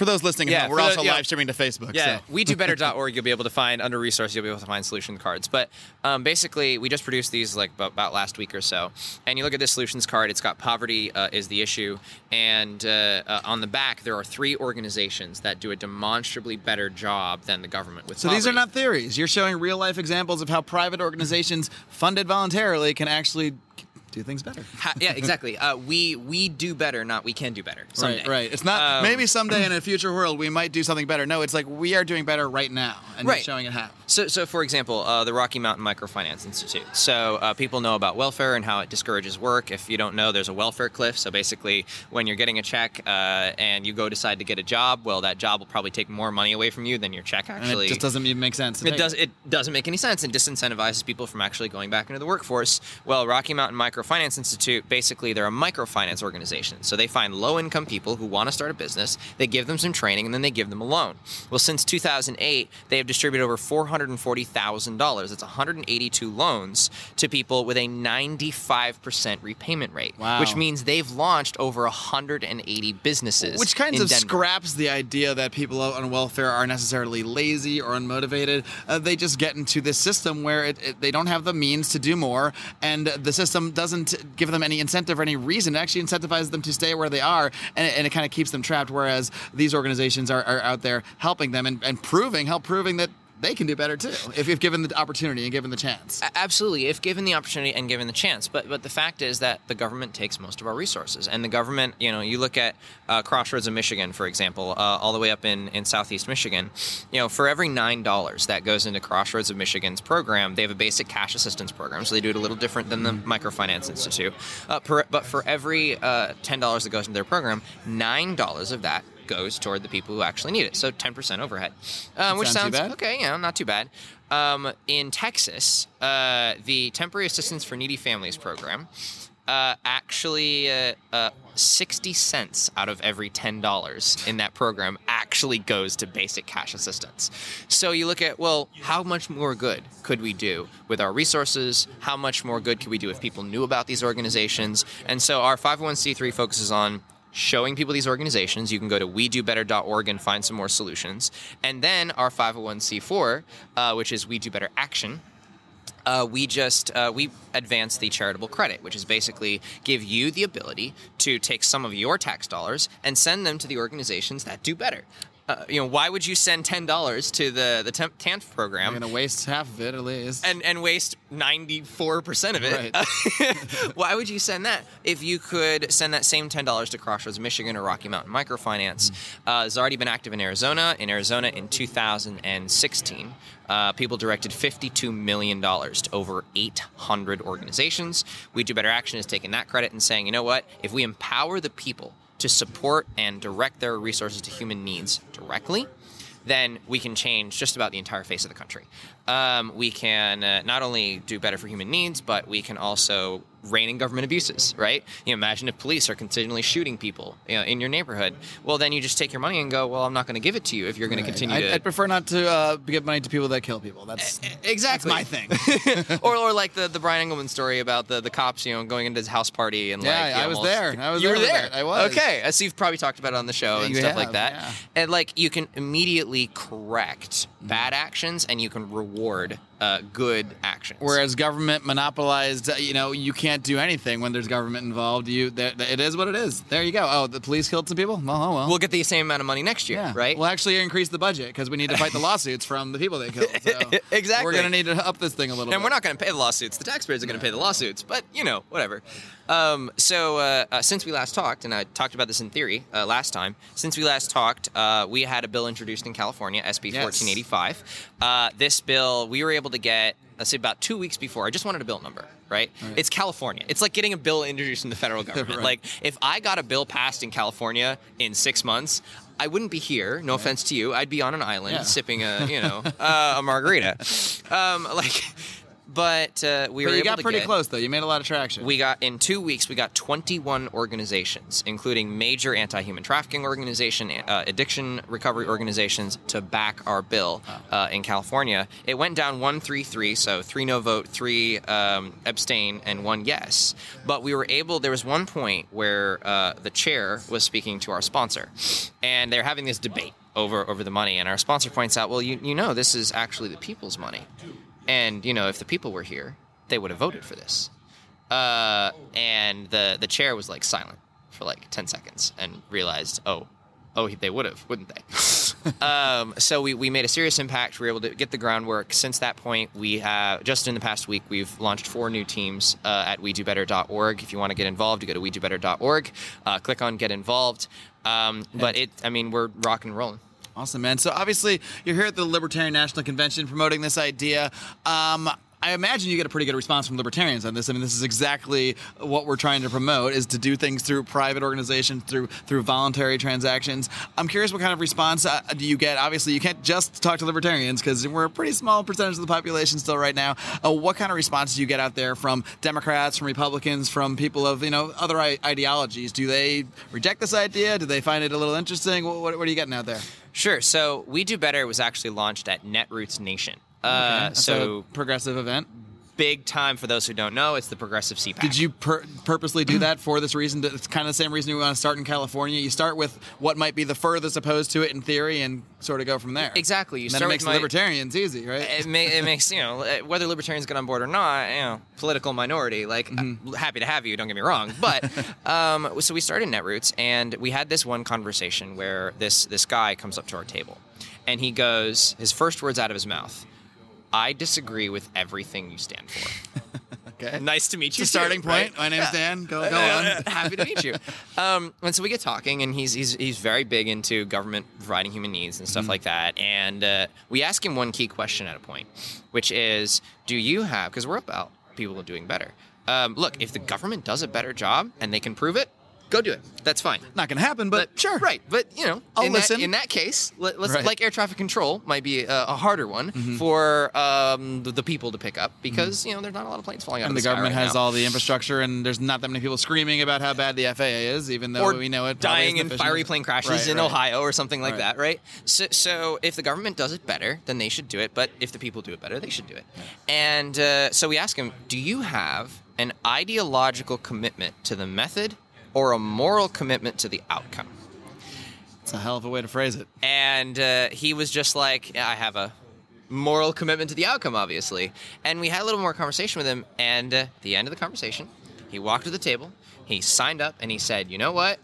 For those listening, yeah, home, we're the- also yeah. live streaming to Facebook. Yeah, so. we do better.org. [LAUGHS] You'll be able to find under resources. You'll be able to find solution cards. But um, basically, we just produced these like about, last week or so. And you look at this solutions card. It's got poverty uh, is the issue, and uh, uh, on the back there are three organizations that do a demonstrably better job than the government with. So these are not theories. You're showing real life examples of how private organizations funded voluntarily can actually do things better. Ha- yeah, exactly. Uh, we we do better, not we can do better. Someday. Right, right. It's not Um, maybe someday in a future world we might do something better. No, it's like we are doing better right now, and Right. showing it how. So, so for example, uh, the Rocky Mountain Microfinance Institute. So, uh, people know about welfare and how it discourages work. If you don't know, there's a welfare cliff. So, basically, when you're getting a check uh, and you go decide to get a job, well, that job will probably take more money away from you than your check And actually. it just doesn't even make sense. It does. It doesn't make any sense and disincentivizes people from actually going back into the workforce. Well, Rocky Mountain Microfinance Institute, basically, they're a microfinance organization. So they find low-income people who want to start a business. They give them some training and then they give them a loan. Well, since 2008, they have distributed over $440,000. That's 182 loans to people with a 95% repayment rate, Wow. which means they've launched over 180 businesses. Which kind of Denver. scraps the idea that people on welfare are necessarily lazy or unmotivated. Uh, they just get into this system where it, it, they don't have the means to do more, and the system doesn't give them any incentive or any reason. It actually incentivizes them to stay where they are, and it, and it kind of keeps them trapped. Whereas these organizations are, are out there helping them and, and proving, help proving that they can do better too, if, if given the opportunity and given the chance. Absolutely, if given the opportunity and given the chance. But but the fact is that the government takes most of our resources, and the government, you know, you look at uh, Crossroads of Michigan, for example, uh, all the way up in in southeast Michigan. You know, for every nine dollars that goes into Crossroads of Michigan's program, they have a basic cash assistance program, so they do it a little different than the Microfinance Institute. Uh, per, but for every uh, ten dollars that goes into their program, nine dollars of that goes toward the people who actually need it. So 10% overhead, um, which sounds bad. okay. Yeah, not too bad. Um, in Texas, uh, the Temporary Assistance for Needy Families program uh, actually uh, uh, 60 cents out of every $10 in that program actually goes to basic cash assistance. So you look at, well, how much more good could we do with our resources? How much more good could we do if people knew about these organizations? And so our 501c3 focuses on showing people these organizations. You can go to wedobetter.org and find some more solutions. And then our 501c4, uh, which is We Do Better Action, uh, we just uh, we advance the charitable credit, which is basically give you the ability to take some of your tax dollars and send them to the organizations that do better. Uh, you know, why would you send ten dollars to the the temp- TANF program I'm going to waste half of it at least. and and waste 94% of it. [LAUGHS] Why would you send that? If you could send that same $10 to Crossroads Michigan or Rocky Mountain Microfinance, uh, it's already been active in Arizona. In Arizona in 2016, uh, people directed $52 million to over 800 organizations. We Do Better Action is taking that credit and saying, you know what? If we empower the people to support and direct their resources to human needs directly, then we can change just about the entire face of the country. Um, we can uh, not only do better for human needs, but we can also rein in government abuses, right? You know, imagine if police are continually shooting people you know, in your neighborhood. Well, then you just take your money and go, well, I'm not going to give it to you if you're going to continue I'd, to. I'd prefer not to uh, give money to people that kill people. That's exactly my thing. [LAUGHS] [LAUGHS] or, or like the, the Brian Engelman story about the, the cops, you know, going into his house party and Yeah, like I was there. I was you there were there. that. I was. Okay, I see you've probably talked about it on the show Yeah, and stuff like that. yeah. And like you can immediately correct bad actions and you can reward uh, good actions. Whereas government monopolized, uh, you know, you can't do anything when there's government involved. You, that- it is what it is. There you go. Oh, the police killed some people. Well, oh well. we'll get the same amount of money next year, yeah. right? We'll actually increase the budget because we need to fight the [LAUGHS] lawsuits from the people they killed. So [LAUGHS] Exactly. We're gonna need to up this thing a little. Bit. And bit. we're not going to pay the lawsuits. The taxpayers are going to pay the lawsuits, but you know, whatever. Um, so uh, uh, since we last talked, and I talked about this in theory uh, last time, since we last talked, uh, we had a bill introduced in California, SB Yes. 1485. Uh, this bill, we were able to get, let's say, about two weeks before. I just wanted a bill number, right? It's California. It's like getting a bill introduced in the federal [LAUGHS] government. Right. Like, if I got a bill passed in California in six months, I wouldn't be here. No offense to you. I'd be on an island Yeah. sipping a, you know, [LAUGHS] uh, a margarita. [LAUGHS] Um, like, but uh, we But were you got pretty get- close though. You made a lot of traction. we got in two weeks. We got 21 organizations, including major anti-human trafficking organization, uh, addiction recovery organizations, to back our bill uh, in California. It went down one three three, so three no vote, three um, abstain, and one yes. But we were able. There was one point where uh, the chair was speaking to our sponsor, and they're having this debate over over the money. And our sponsor points out, well, you you know, this is actually the people's money, and you know, if the people were here, they would have voted for this. Uh, and the the chair was like silent for like 10 seconds and realized oh oh they would have wouldn't they? [LAUGHS] Um, so we, we made a serious impact. We were able to get the groundwork. Since that point we have just in the past week we've launched four new teams uh, at we do better.org if you want to get involved you go to we do better.org uh, click on get involved. Um, but it i mean we're rocking and rolling Awesome, man. So obviously you're here at the Libertarian National Convention promoting this idea. Um, I imagine you get a pretty good response from libertarians on this. I mean, this is exactly what we're trying to promote: is to do things through private organizations, through through voluntary transactions. I'm curious, what kind of response uh, do you get? Obviously, you can't just talk to libertarians because we're a pretty small percentage of the population still right now. Uh, what kind of response do you get out there from Democrats, from Republicans, from people of you know other I- ideologies? Do they reject this idea? Do they find it a little interesting? What, what, what are you getting out there? Sure so we do better was actually launched at netroots nation uh, Okay, so progressive event. Big time for those who don't know. It's the progressive CPAC. Did you pur- purposely do that for this reason? It's kind of the same reason you want to start in California. You start with what might be the furthest opposed to it in theory, and sort of go from there. Exactly. You And then it makes my- libertarians easy, right? It, may, it makes you know uh, whether libertarians get on board or not. You know, political minority. Like, Mm-hmm. uh, happy to have you. Don't get me wrong. But [LAUGHS] um, so we started Netroots, and we had this one conversation where this this guy comes up to our table, and he goes, his first words out of his mouth, "I disagree with everything you stand for." [LAUGHS] okay. nice to meet you. It's a starting too, right? point. My name's Dan. Go, go on. [LAUGHS] Happy to meet you. Um, and so we get talking, and he's he's he's very big into government providing human needs and Mm-hmm. stuff like that. And uh, we ask him one key question at a point, which is, do you have? Because we're about people doing better. Um, look, if the government does a better job and they can prove it, go do it. That's fine. Not gonna happen, but, sure. Right, but you know, I'll in listen. That, in that case, let, us Right. Mm-hmm. like air traffic control might be a, a harder one for um, the, the people to pick up because you know there's not a lot of planes falling out And the the, government right has now. all the infrastructure, and there's not that many people screaming about how bad the FAA is, even though or we know it. dying in fiery plane crashes Right, in. Ohio or something like that, right? So, so if the government does it better, then they should do it. But if the people do it better, they should do it. And uh, so we ask him, do you have an ideological commitment to the method or a moral commitment to the outcome? It's a hell of a way to phrase it. And uh, he was just like, I have a moral commitment to the outcome, obviously. And we had a little more conversation with him. And uh, at the end of the conversation, he walked to the table, he signed up, and he said, You know what?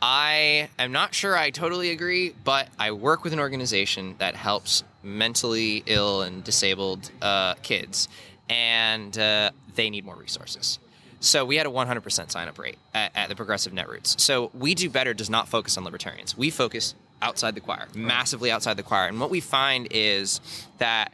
I am not sure I totally agree, but I work with an organization that helps mentally ill and disabled uh, kids, and uh, they need more resources. So we had a 100% sign up rate at, at the Progressive Netroots. So we do better does not focus on libertarians. We focus outside the choir, massively outside the choir. And what we find is that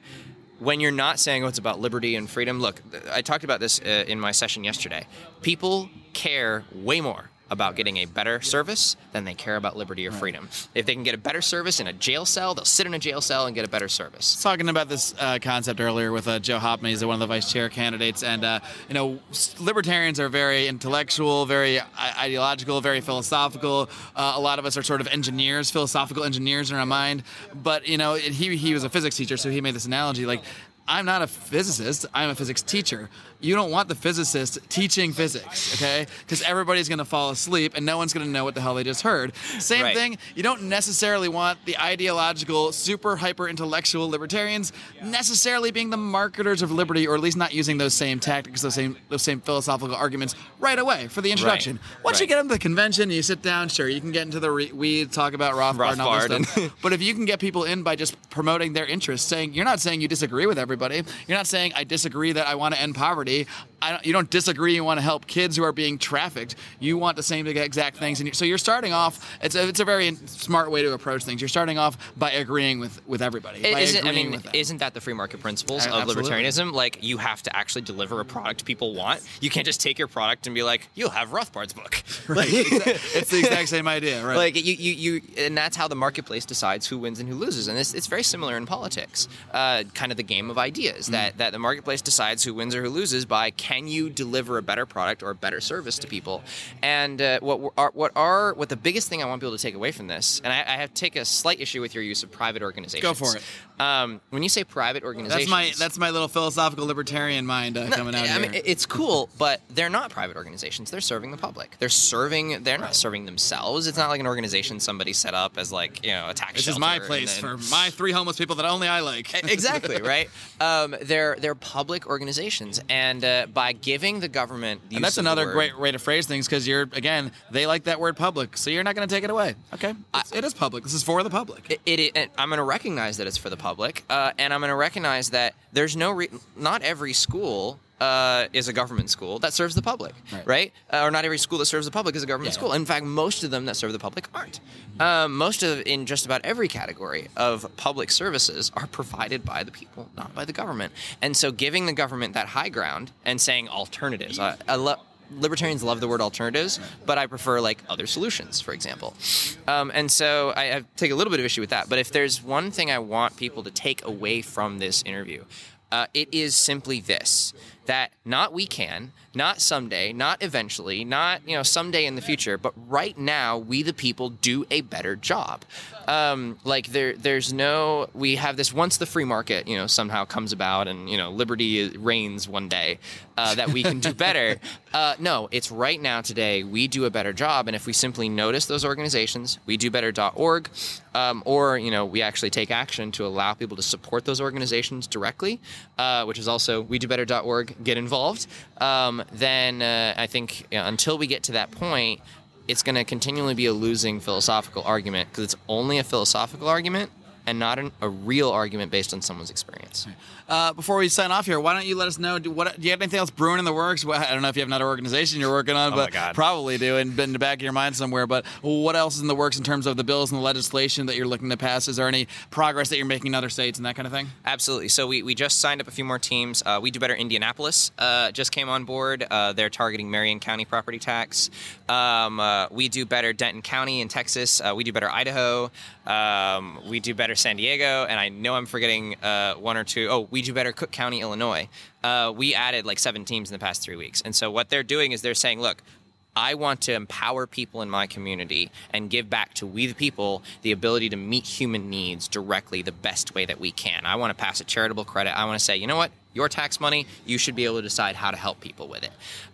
when you're not saying, oh, it's about liberty and freedom, look, I talked about this uh, in my session yesterday. People care way more about getting a better service than they care about liberty or freedom. If they can get a better service in a jail cell, they'll sit in a jail cell and get a better service. talking about this uh, concept earlier with uh, Joe Hoffman. He's one of the vice chair candidates, and uh, you know, libertarians are very intellectual, very ideological, very philosophical. Uh, a lot of us are sort of engineers, philosophical engineers in our mind. But you know, he he was a physics teacher, so he made this analogy like. I'm not a physicist. I'm a physics teacher. You don't want the physicist teaching physics, okay? Because everybody's going to fall asleep and no one's going to know what the hell they just heard. Same Right. thing you don't necessarily want the ideological, super hyper intellectual libertarians necessarily being the marketers of liberty, or at least not using those same tactics, those same those same philosophical arguments right away for the introduction. Once you right. get into the convention, you sit down. Sure, you can get into the re- weeds, talk about Rothbard, and all this stuff. [LAUGHS] but if you can get people in by just promoting their interests, saying you're not saying you disagree with everybody, you're not saying I disagree that I want to end poverty. I don't, you don't disagree. You want to help kids who are being trafficked. You want the same exact things, and you, so you're starting off. It's a, it's a very smart way to approach things. You're starting off by agreeing with with everybody. Isn't, I mean, isn't that the free market principles A- of absolutely. libertarianism? Like, you have to actually deliver a product people want. You can't just take your product and be like, "You'll have Rothbard's book." [LAUGHS] Right. it's the exact same idea, right? Like you, you, you, and that's how the marketplace decides who wins and who loses. And it's, it's very similar in politics, uh, kind of the game of ideas. That that the marketplace decides who wins or who loses by can you deliver a better product or a better service to people. And uh, what are what are what the biggest thing I want people to take away from this, and I, I have to take a slight issue with your use of private organizations. Go for it. Um, when you say private organizations, that's my that's my little philosophical libertarian mind uh, coming out I here. mean, it's cool, but they're not private organizations. They're serving the public. They're serving. They're not serving themselves. It's not like an organization somebody set up as like you know a tax. this is my place then- for my three homeless people that only I like. exactly [LAUGHS] right. Um, they're they're public organizations, and uh, by giving the government, And that's the another great way to phrase things because you're again they like that word public, so you're not going to take it away. Okay, It's- it is public. This is for the public. It, it, it- I'm going to recognize that it's for the public, uh, and I'm going to recognize that there's no re- not every school. Uh, is a government school that serves the public, Right. right? Uh, or not every school that serves the public is a government Yeah, school. In fact, most of them that serve the public aren't. Um, most of, in just about every category of public services, are provided by the people, not by the government. And so, giving the government that high ground and saying alternatives, I, I love. Libertarians love the word alternatives, but I prefer like other solutions, for example. Um, and so I, I take a little bit of issue with that. But if there's one thing I want people to take away from this interview, uh, it is simply this: that not we can, not someday, not eventually, not you know someday in the future, but right now we the people do a better job. Um, like there, there's no. We have this once the free market you know somehow comes about and you know liberty reigns one day uh, that we can do better. [LAUGHS] Uh, no, it's right now today we do a better job, and if we simply notice those organizations, we do better.org, um, or you know we actually take action to allow people to support those organizations directly, uh, which is also we do better.org. Get involved. Um, then uh, I think you know, until we get to that point, it's going to continually be a losing philosophical argument because it's only a philosophical argument and not an, a real argument based on someone's experience. Uh, before we sign off here, why don't you let us know? Do, what, do you have anything else brewing in the works? Well, I don't know if you have another organization you're working on, Oh but probably do, and been in the back of your mind somewhere. But what else is in the works in terms of the bills and the legislation that you're looking to pass? Is there any progress that you're making in other states and that kind of thing? Absolutely. So we, we just signed up a few more teams. Uh, we do better. Indianapolis uh, just came on board. Uh, they're targeting Marion County property tax. Um, uh, we do better. Denton County in Texas. Uh, we do better. Idaho. Um, we do better. San Diego. And I know I'm forgetting uh, one or two. Oh, we do better. Cook County, Illinois. Uh, we added like seven teams in the past three weeks. And so what they're doing is they're saying, look. I want to empower people in my community and give back to we the people the ability to meet human needs directly the best way that we can. I want to pass a charitable credit. I want to say, you know what? Your tax money, you should be able to decide how to help people with it.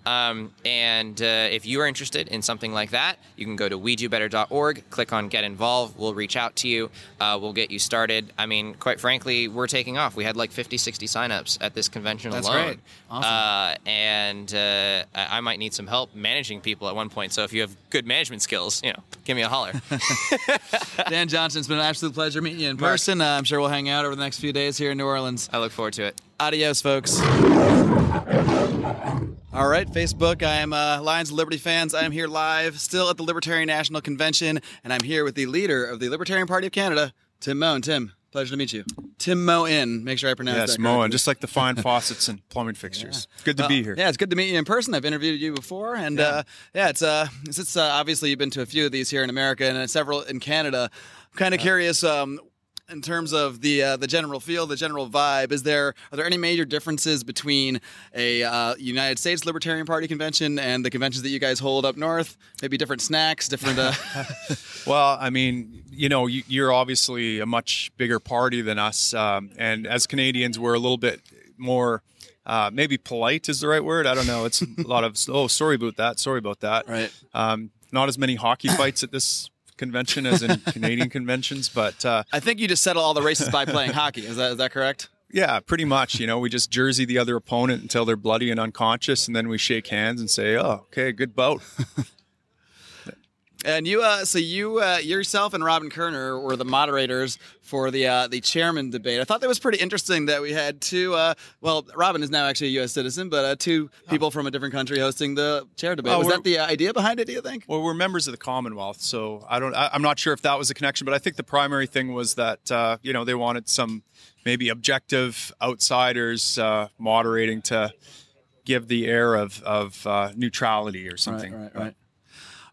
Um, and uh, if you are interested in something like that, you can go to wedobetter.org, click on get involved. We'll reach out to you. Uh, we'll get you started. I mean, quite frankly, we're taking off. We had like 50, 60 signups at this convention That's alone. great. Awesome. Uh, and uh, I might need some help managing people at one point. So if you have good management skills, you know, give me a holler. [LAUGHS] Dan Johnson, it's been an absolute pleasure meeting you in person. Uh, I'm sure we'll hang out over the next few days here in New Orleans. I look forward to it. Adios, folks. All right, Facebook. I am uh, Lions of Liberty fans. I am here live, still at the Libertarian National Convention, and I'm here with the leader of the Libertarian Party of Canada, Tim Moen. Tim, pleasure to meet you. Tim Moen. Make sure I pronounce Yes, that Moen, correctly. just like the fine [LAUGHS] faucets and plumbing fixtures. Good to Well, be here. Yeah, it's good to meet you in person. I've interviewed you before, and yeah, uh, yeah it's uh, it's, it's uh, obviously you've been to a few of these here in America and uh, several in Canada. I'm kind of curious. Um, in terms of the uh, the general feel, the general vibe, is there are there any major differences between a uh, United States Libertarian Party convention and the conventions that you guys hold up north? Maybe different snacks, different. Uh, [LAUGHS] [LAUGHS] Well, I mean, you know, you, you're obviously a much bigger party than us, um, and as Canadians, we're a little bit more. Uh, maybe polite is the right word. I don't know. It's a lot of oh, sorry about that. Sorry about that. Right. Um, not as many hockey fights at this convention as in [LAUGHS] Canadian conventions, but uh, I think you just settle all the races by playing [LAUGHS] hockey. Is that is that correct? yeah, pretty much. You know, we just jersey the other opponent until they're bloody and unconscious, and then we shake hands and say, "Oh, okay, good bout." [LAUGHS] And you, uh, so you uh, yourself and Robin Koerner were the moderators for the uh, the chairman debate. I thought that was pretty interesting that we had two. Uh, well, Robin is now actually a U.S. citizen, but uh, two people from a different country hosting the chair debate. Oh, was that the idea behind it? Do you think? Well, we're members of the Commonwealth, so I don't. I, I'm not sure if that was a connection, but I think the primary thing was that uh, you know they wanted some maybe objective outsiders uh, moderating to give the air of of uh, neutrality or something. Right, right, right.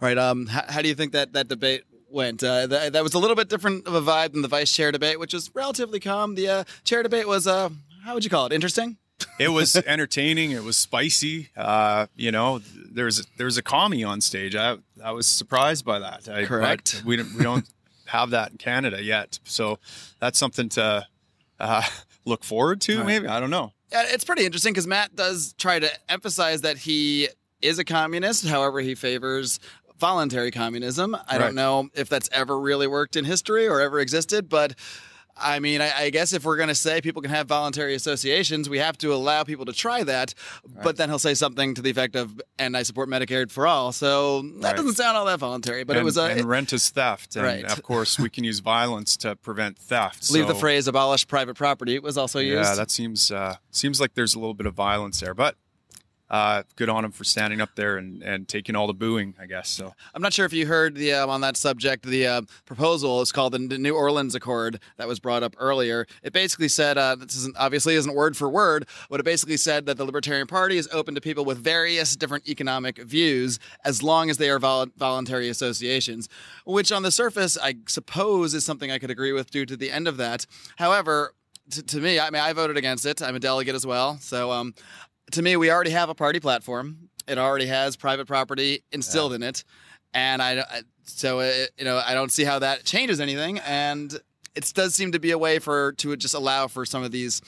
Right. Um, how, how do you think that that debate went? Uh, that, that was a little bit different of a vibe than the vice chair debate, which was relatively calm. The uh, chair debate was, uh, how would you call it? Interesting. it was [LAUGHS] entertaining. It was spicy. Uh, you know, there was there was a commie on stage. I I was surprised by that. I, Correct. We don't we [LAUGHS] don't have that in Canada yet, so that's something to uh, [LAUGHS] look forward to. Maybe I don't know. Yeah, it's pretty interesting because Matt does try to emphasize that he is a communist. However, he favors voluntary communism. I Right. don't know if that's ever really worked in history or ever existed, but. I mean, I, I guess if we're going to say people can have voluntary associations, we have to allow people to try that. But then he'll say something to the effect of, "And I support Medicare for all." So that Right. doesn't sound all that voluntary. But and, it was a and rent is theft, and Right. of course we can use violence to prevent theft. [LAUGHS] leave the phrase "abolish private property" It was also used. Yeah, that seems uh, seems like there's a little bit of violence there, but uh, good on him for standing up there and, and taking all the booing, I guess. So I'm not sure if you heard the um, on that subject. The uh, proposal is called the New Orleans Accord that was brought up earlier. It basically said uh, this isn't obviously isn't word for word, but it basically said that the Libertarian Party is open to people with various different economic views as long as they are vol- voluntary associations. Which on the surface, I suppose, is something I could agree with due to the end of that. However. To, to me, I mean, I voted against it. I'm a delegate as well. So, um, to me, we already have a party platform. It already has private property instilled in it, and I, I so it, you know I don't see how that changes anything. And it does seem to be a way for to just allow for some of these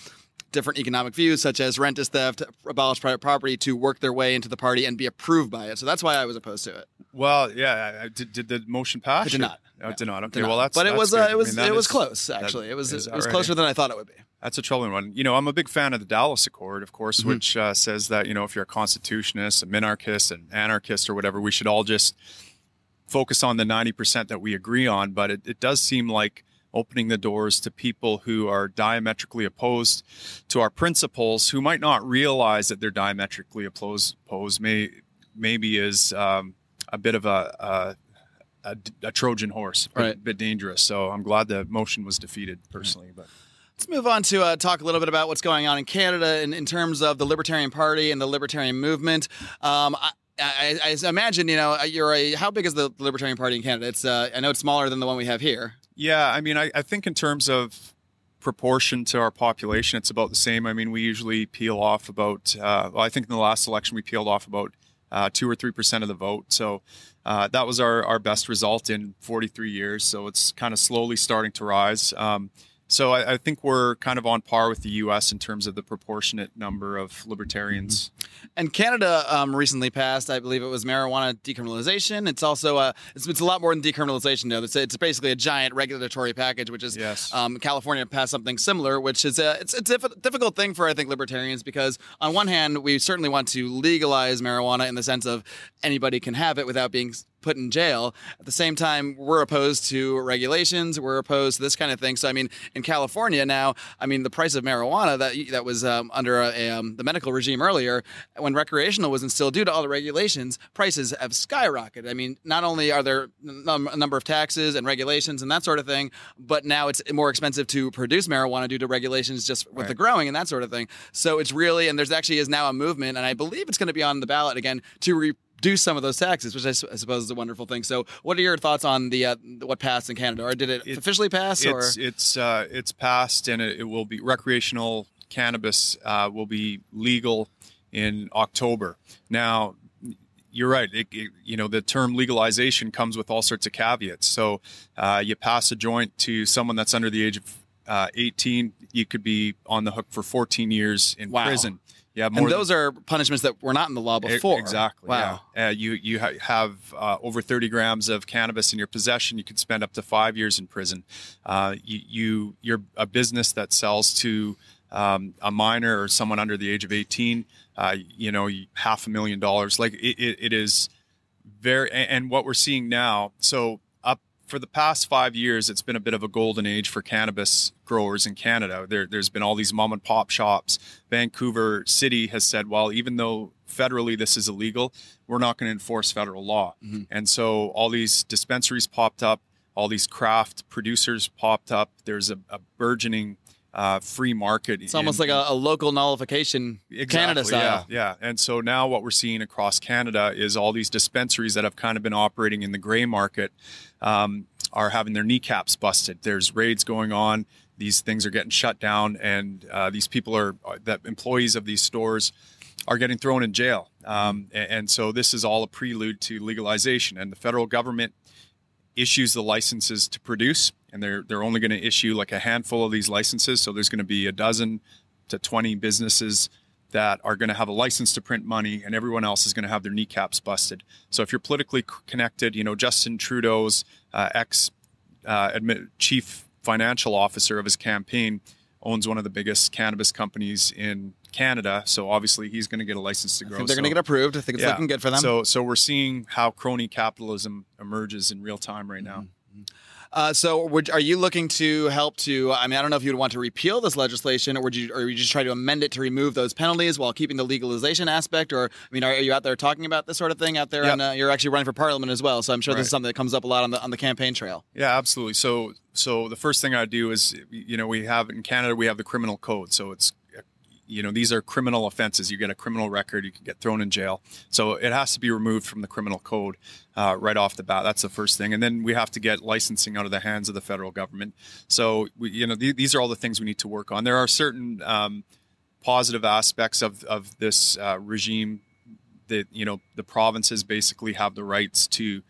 different economic views, such as rent is theft, abolish private property, to work their way into the party and be approved by it. So that's why I was opposed to it. Well, yeah. I- I- Did, did the motion pass? It did or- not. It did not. Okay. Well, that's but it was good. uh, it was mean, it was is- close actually. It was it was closer than I thought it would be. That's a troubling one. You know, I'm a big fan of the Dallas Accord, of course, Mm-hmm. which uh, says that you know if you're a constitutionist, a minarchist, an anarchist, or whatever, we should all just focus on the 90% that we agree on. But it, it does seem like opening the doors to people who are diametrically opposed to our principles, who might not realize that they're diametrically opposed, opposed may maybe is um, a bit of a, a, a, a Trojan horse, a bit- Right. dangerous. So I'm glad the motion was defeated personally, but. Let's move on to uh, talk a little bit about what's going on in Canada in, in terms of the Libertarian Party and the Libertarian movement. Um, I, I, I imagine you know you're a how big is the Libertarian Party in Canada? It's uh, I know it's smaller than the one we have here. Yeah, I mean, I, I think in terms of proportion to our population, it's about the same. I mean, we usually peel off about, uh, well, I think in the last election, we peeled off about uh, two or 3% of the vote. So uh, that was our, our best result in 43 years. So it's kind of slowly starting to rise. Um, so I, I think we're kind of on par with the U.S. in terms of the proportionate number of libertarians. And Canada um, recently passed, I believe it was marijuana decriminalization. It's also uh, it's, it's a lot more than decriminalization. though. It's, it's basically a giant regulatory package, which is Yes. um, California passed something similar, which is a it's a diff- difficult thing for I think libertarians because on one hand we certainly want to legalize marijuana in the sense of anybody can have it without being put in jail. At the same time, we're opposed to regulations. We're opposed to this kind of thing. So I mean, in California now, I mean the price of marijuana that that was um, under a, um, the medical regime earlier, when recreational was instilled, due to all the regulations, prices have skyrocketed. I mean, not only are there num- a number of taxes and regulations and that sort of thing, but now it's more expensive to produce marijuana due to regulations just with the growing and that sort of thing. So it's really, and there's actually is now a movement, and I believe it's going to be on the ballot again to reduce some of those taxes, which I suppose is a wonderful thing. So, what are your thoughts on the uh, what passed in Canada, or did it, It- officially pass? Or It's it's uh, it's passed, and it, it will be recreational cannabis uh, will be legal in October. Now, you're right. It, it- you know, the term legalization comes with all sorts of caveats. So, uh, you pass a joint to someone that's under the age of uh, 18, you could be on the hook for 14 years in Wow. prison. Yeah, and than- those are punishments that were not in the law before. Exactly. Wow. Yeah. Uh, you you ha- have uh, over 30 grams of cannabis in your possession. You could spend up to five years in prison. Uh, you, you you're a business that sells to um, a minor or someone under the age of 18. Uh, you know, half a million dollars. Like it, it, it is very and what we're seeing now so up for the past five years it's been a bit of a golden age for cannabis growers in canada. There, there's been all these mom and pop shops. Vancouver city has said well even though federally this is illegal we're not going to enforce federal law. Mm-hmm. And so all these dispensaries popped up all these craft producers popped up. There's a, a burgeoning uh, free market It's almost like a, a local nullification, Canada style. yeah, yeah. And so now what we're seeing across Canada is all these dispensaries that have kind of been operating in the gray market um, are having their kneecaps busted. There's raids going on. These things are getting shut down, and uh, these people are that employees of these stores are getting thrown in jail. Um, a- and, so this is all a prelude to legalization, and the federal government issues the licenses to produce, and they're they're only going to issue like a handful of these licenses. So there's going to be a dozen to 20 businesses that are going to have a license to print money, and everyone else is going to have their kneecaps busted. So if you're politically connected, you know Justin Trudeau's uh, ex uh, admi- chief financial officer of his campaign owns one of the biggest cannabis companies in Canada. So obviously he's going to get a license to grow. think they're going to get approved. I think it's yeah. looking good for them. So, so we're seeing how crony capitalism emerges in real time right Mm-hmm. Uh, so, would, are you looking to help to? I mean, I don't know if you'd want to repeal this legislation, or would you, or would you just try to amend it to remove those penalties while keeping the legalization aspect? Or, I mean, are, are you out there talking about this sort of thing out there? Yeah. And uh, you're actually running for parliament as well, so I'm sure this is something that comes up a lot on the on the campaign trail. Yeah, absolutely. So, so the first thing I do is, you know, we have in Canada we have the criminal code. So it's, you know, these are criminal offenses. You get a criminal record, you can get thrown in jail. So it has to be removed from the criminal code uh, right off the bat. That's the first thing, and then we have to get licensing out of the hands of the federal government. So, we, you know, th- these are all the things we need to work on. There are certain um, positive aspects of of this uh, regime that you know the provinces basically have the rights to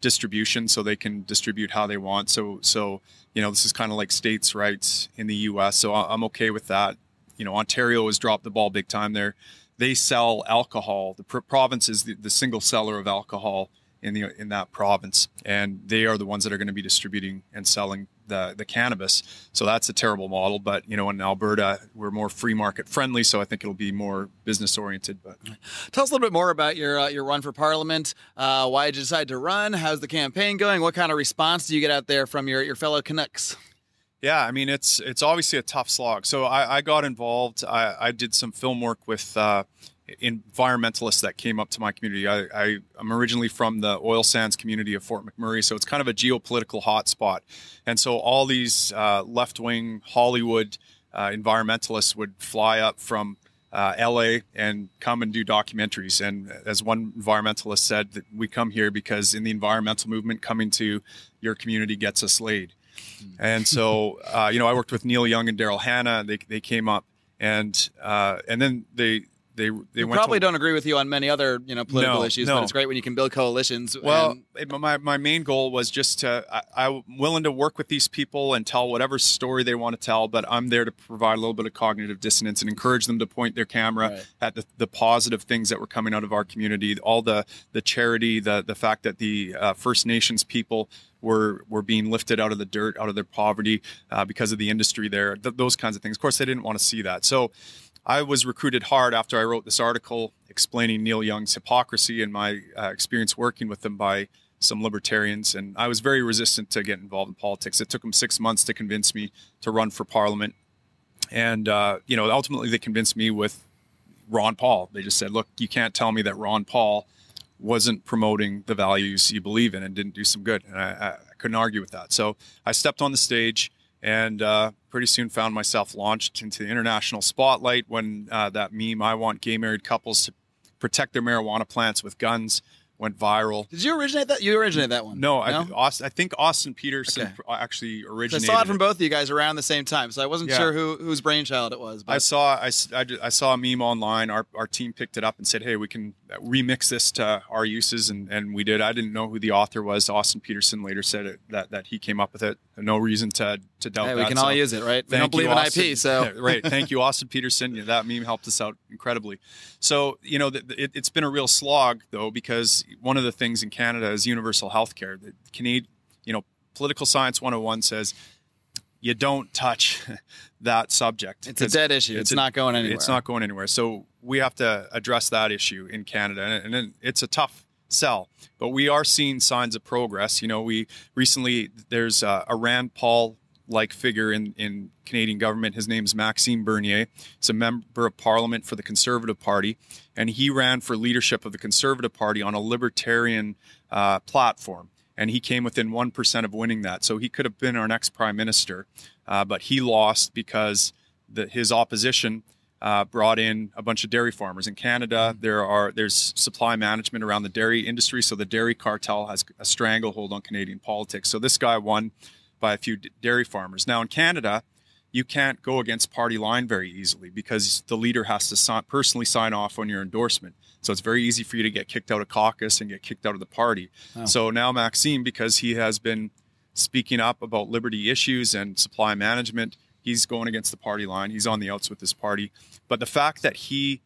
distribution so they can distribute how they want so so you know this is kind of like states rights in the US so I'm okay with that you know Ontario has dropped the ball big time there they sell alcohol the pr- province is the, the single seller of alcohol in the in that province and they are the ones that are going to be distributing and selling the the cannabis so that's a terrible model but you know in Alberta we're more free market friendly so I think it'll be more business oriented but Tell us a little bit more about your uh, your run for parliament. Uh, why did you decide to run? How's the campaign going? What kind of response do you get out there from your, your fellow Canucks? Yeah, I mean it's it's obviously a tough slog. So I, I got involved. I, I did some film work with uh, environmentalists that came up to my community. I, I I'm originally from the oil sands community of Fort McMurray, so it's kind of a geopolitical hotspot. And so all these uh, left wing Hollywood uh, environmentalists would fly up from uh, LA and come and do documentaries. And as one environmentalist said, that we come here because in the environmental movement, coming to your community gets us laid. And so, uh, you know, I worked with Neil Young and Daryl Hannah. They, they came up and uh, and then they they they went probably to, don't agree with you on many other you know political No, issues, no. but it's great when you can build coalitions. Well, and- my, my main goal was just to, I, I'm willing to work with these people and tell whatever story they want to tell, but I'm there to provide a little bit of cognitive dissonance and encourage them to point their camera Right. at the, the positive things that were coming out of our community, all the, the charity, the, the fact that the uh, First Nations people were, were being lifted out of the dirt, out of their poverty uh, because of the industry there, th- those kinds of things. Of course, they didn't want to see that. So I was recruited hard after I wrote this article explaining Neil Young's hypocrisy and my uh, experience working with him by some libertarians. And I was very resistant to get involved in politics. It took them six months to convince me to run for parliament. And, uh, you know, ultimately they convinced me with Ron Paul. They just said, look, you can't tell me that Ron Paul wasn't promoting the values you believe in and didn't do some good. And I, I, I couldn't argue with that. So I stepped on the stage and uh, pretty soon found myself launched into the international spotlight when uh, that meme, I want gay married couples to protect their marijuana plants with guns, went viral. did you originate that? You originated that one? No, I, Austin, I think Austin Petersen Okay. actually 'Cause I saw it from it. both of you guys around the same time, so I wasn't Yeah. sure who whose brainchild it was. But I saw I, I I saw a meme online. Our, our team picked it up and said, "Hey, we can remix this to our uses," and, and we did. I didn't know who the author was. Austin Petersen later said it, that that he came up with it. No reason to to doubt Hey, that. we can So all use it, right? We don't believe in IP, so [LAUGHS] right. Thank you, Austin Petersen. That meme helped us out incredibly. So you know, th- it, it's been a real slog though because one of the things in Canada is universal health care. The Canadian, you know, political science 101 says you don't touch [LAUGHS] that subject. it's a dead issue. It's, a- not going anywhere. It's not going anywhere. So we have to address that issue in Canada, and, and it's a tough sell. But we are seeing signs of progress. You know, we recently there's a, a Rand Paul like figure in, in Canadian government. His name is Maxime Bernier. He's a member of parliament for the Conservative Party, and he ran for leadership of the Conservative Party on a libertarian uh, platform. And he came within 1% of winning that. So he could have been our next prime minister, uh, but he lost because the, his opposition uh, brought in a bunch of dairy farmers. In Canada, there are there's supply management around the dairy industry, so the dairy cartel has a stranglehold on Canadian politics. So this guy won by a few dairy farmers. Now in Canada, you can't go against party line very easily because the leader has to si- personally sign off on your endorsement. So it's very easy for you to get kicked out of caucus and get kicked out of the party. So now Maxime, because he has been speaking up about liberty issues and supply management, he's going against the party line. He's on the outs with this party. But the fact that he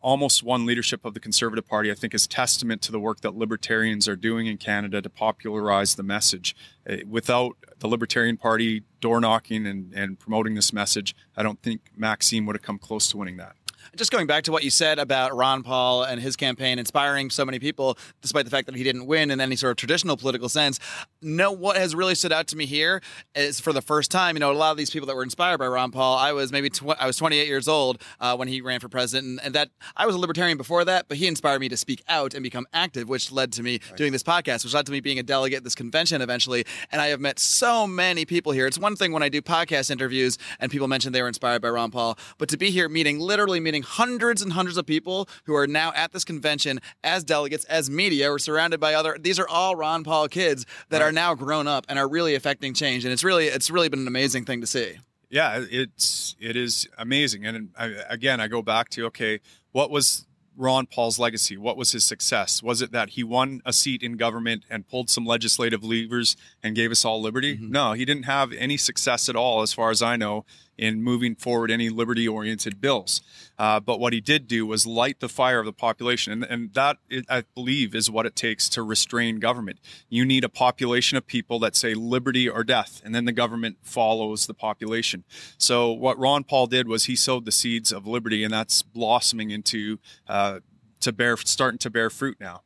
almost won leadership of the Conservative Party, I think, is testament to the work that libertarians are doing in Canada to popularize the message. Uh, Without the Libertarian Party door knocking and, and promoting this message, I don't think Maxime would have come close to winning that. Just going back to what you said about Ron Paul and his campaign inspiring so many people, despite the fact that he didn't win in any sort of traditional political sense. No, what has really stood out to me here is for the first time, you know, a lot of these people that were inspired by Ron Paul. I was maybe tw- I was 28 years old uh, when he ran for president, and, and that I was a libertarian before that, but he inspired me to speak out and become active, which led to me doing this podcast, which led to me being a delegate at this convention eventually. And I have met so many people here. It's one thing when I do podcast interviews and people mention they were inspired by Ron Paul, but to be here meeting, literally meeting hundreds and hundreds of people who are now at this convention as delegates, as media, we're surrounded by other. These are all Ron Paul kids that are now grown up and are really affecting change, and it's really it's really been an amazing thing to see. yeah it's it is amazing. And I, again i go back to okay what was ron paul's legacy? What was his success? Was it that he won a seat in government and pulled some legislative levers and gave us all liberty? Mm-hmm. No he didn't have any success at all as far as i know in moving forward any liberty oriented bills. Uh, but what he did do was light the fire of the population. And, and that i believe is what it takes to restrain government. You need a population of people that say liberty or death and then the government follows the population. So what ron paul did was he sowed the seeds of liberty and that's blossoming into uh, to bear starting to bear fruit now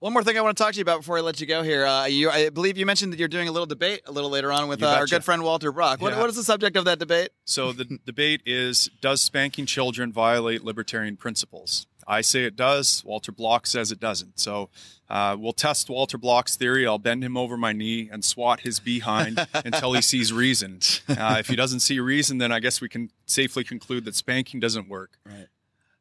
One more thing I want to talk to you about before I let you go here. Uh, you, I believe you mentioned that you're doing a little debate a little later on with uh, our good friend Walter Block. What, Yeah. what is the subject of that debate? So the [LAUGHS] debate is Does spanking children violate libertarian principles? I say it does. Walter Block says it doesn't. So uh, we'll test Walter Block's theory. I'll bend him over my knee and swat his behind [LAUGHS] until he sees reason. Uh, if he doesn't see reason, then I guess we can safely conclude that spanking doesn't work.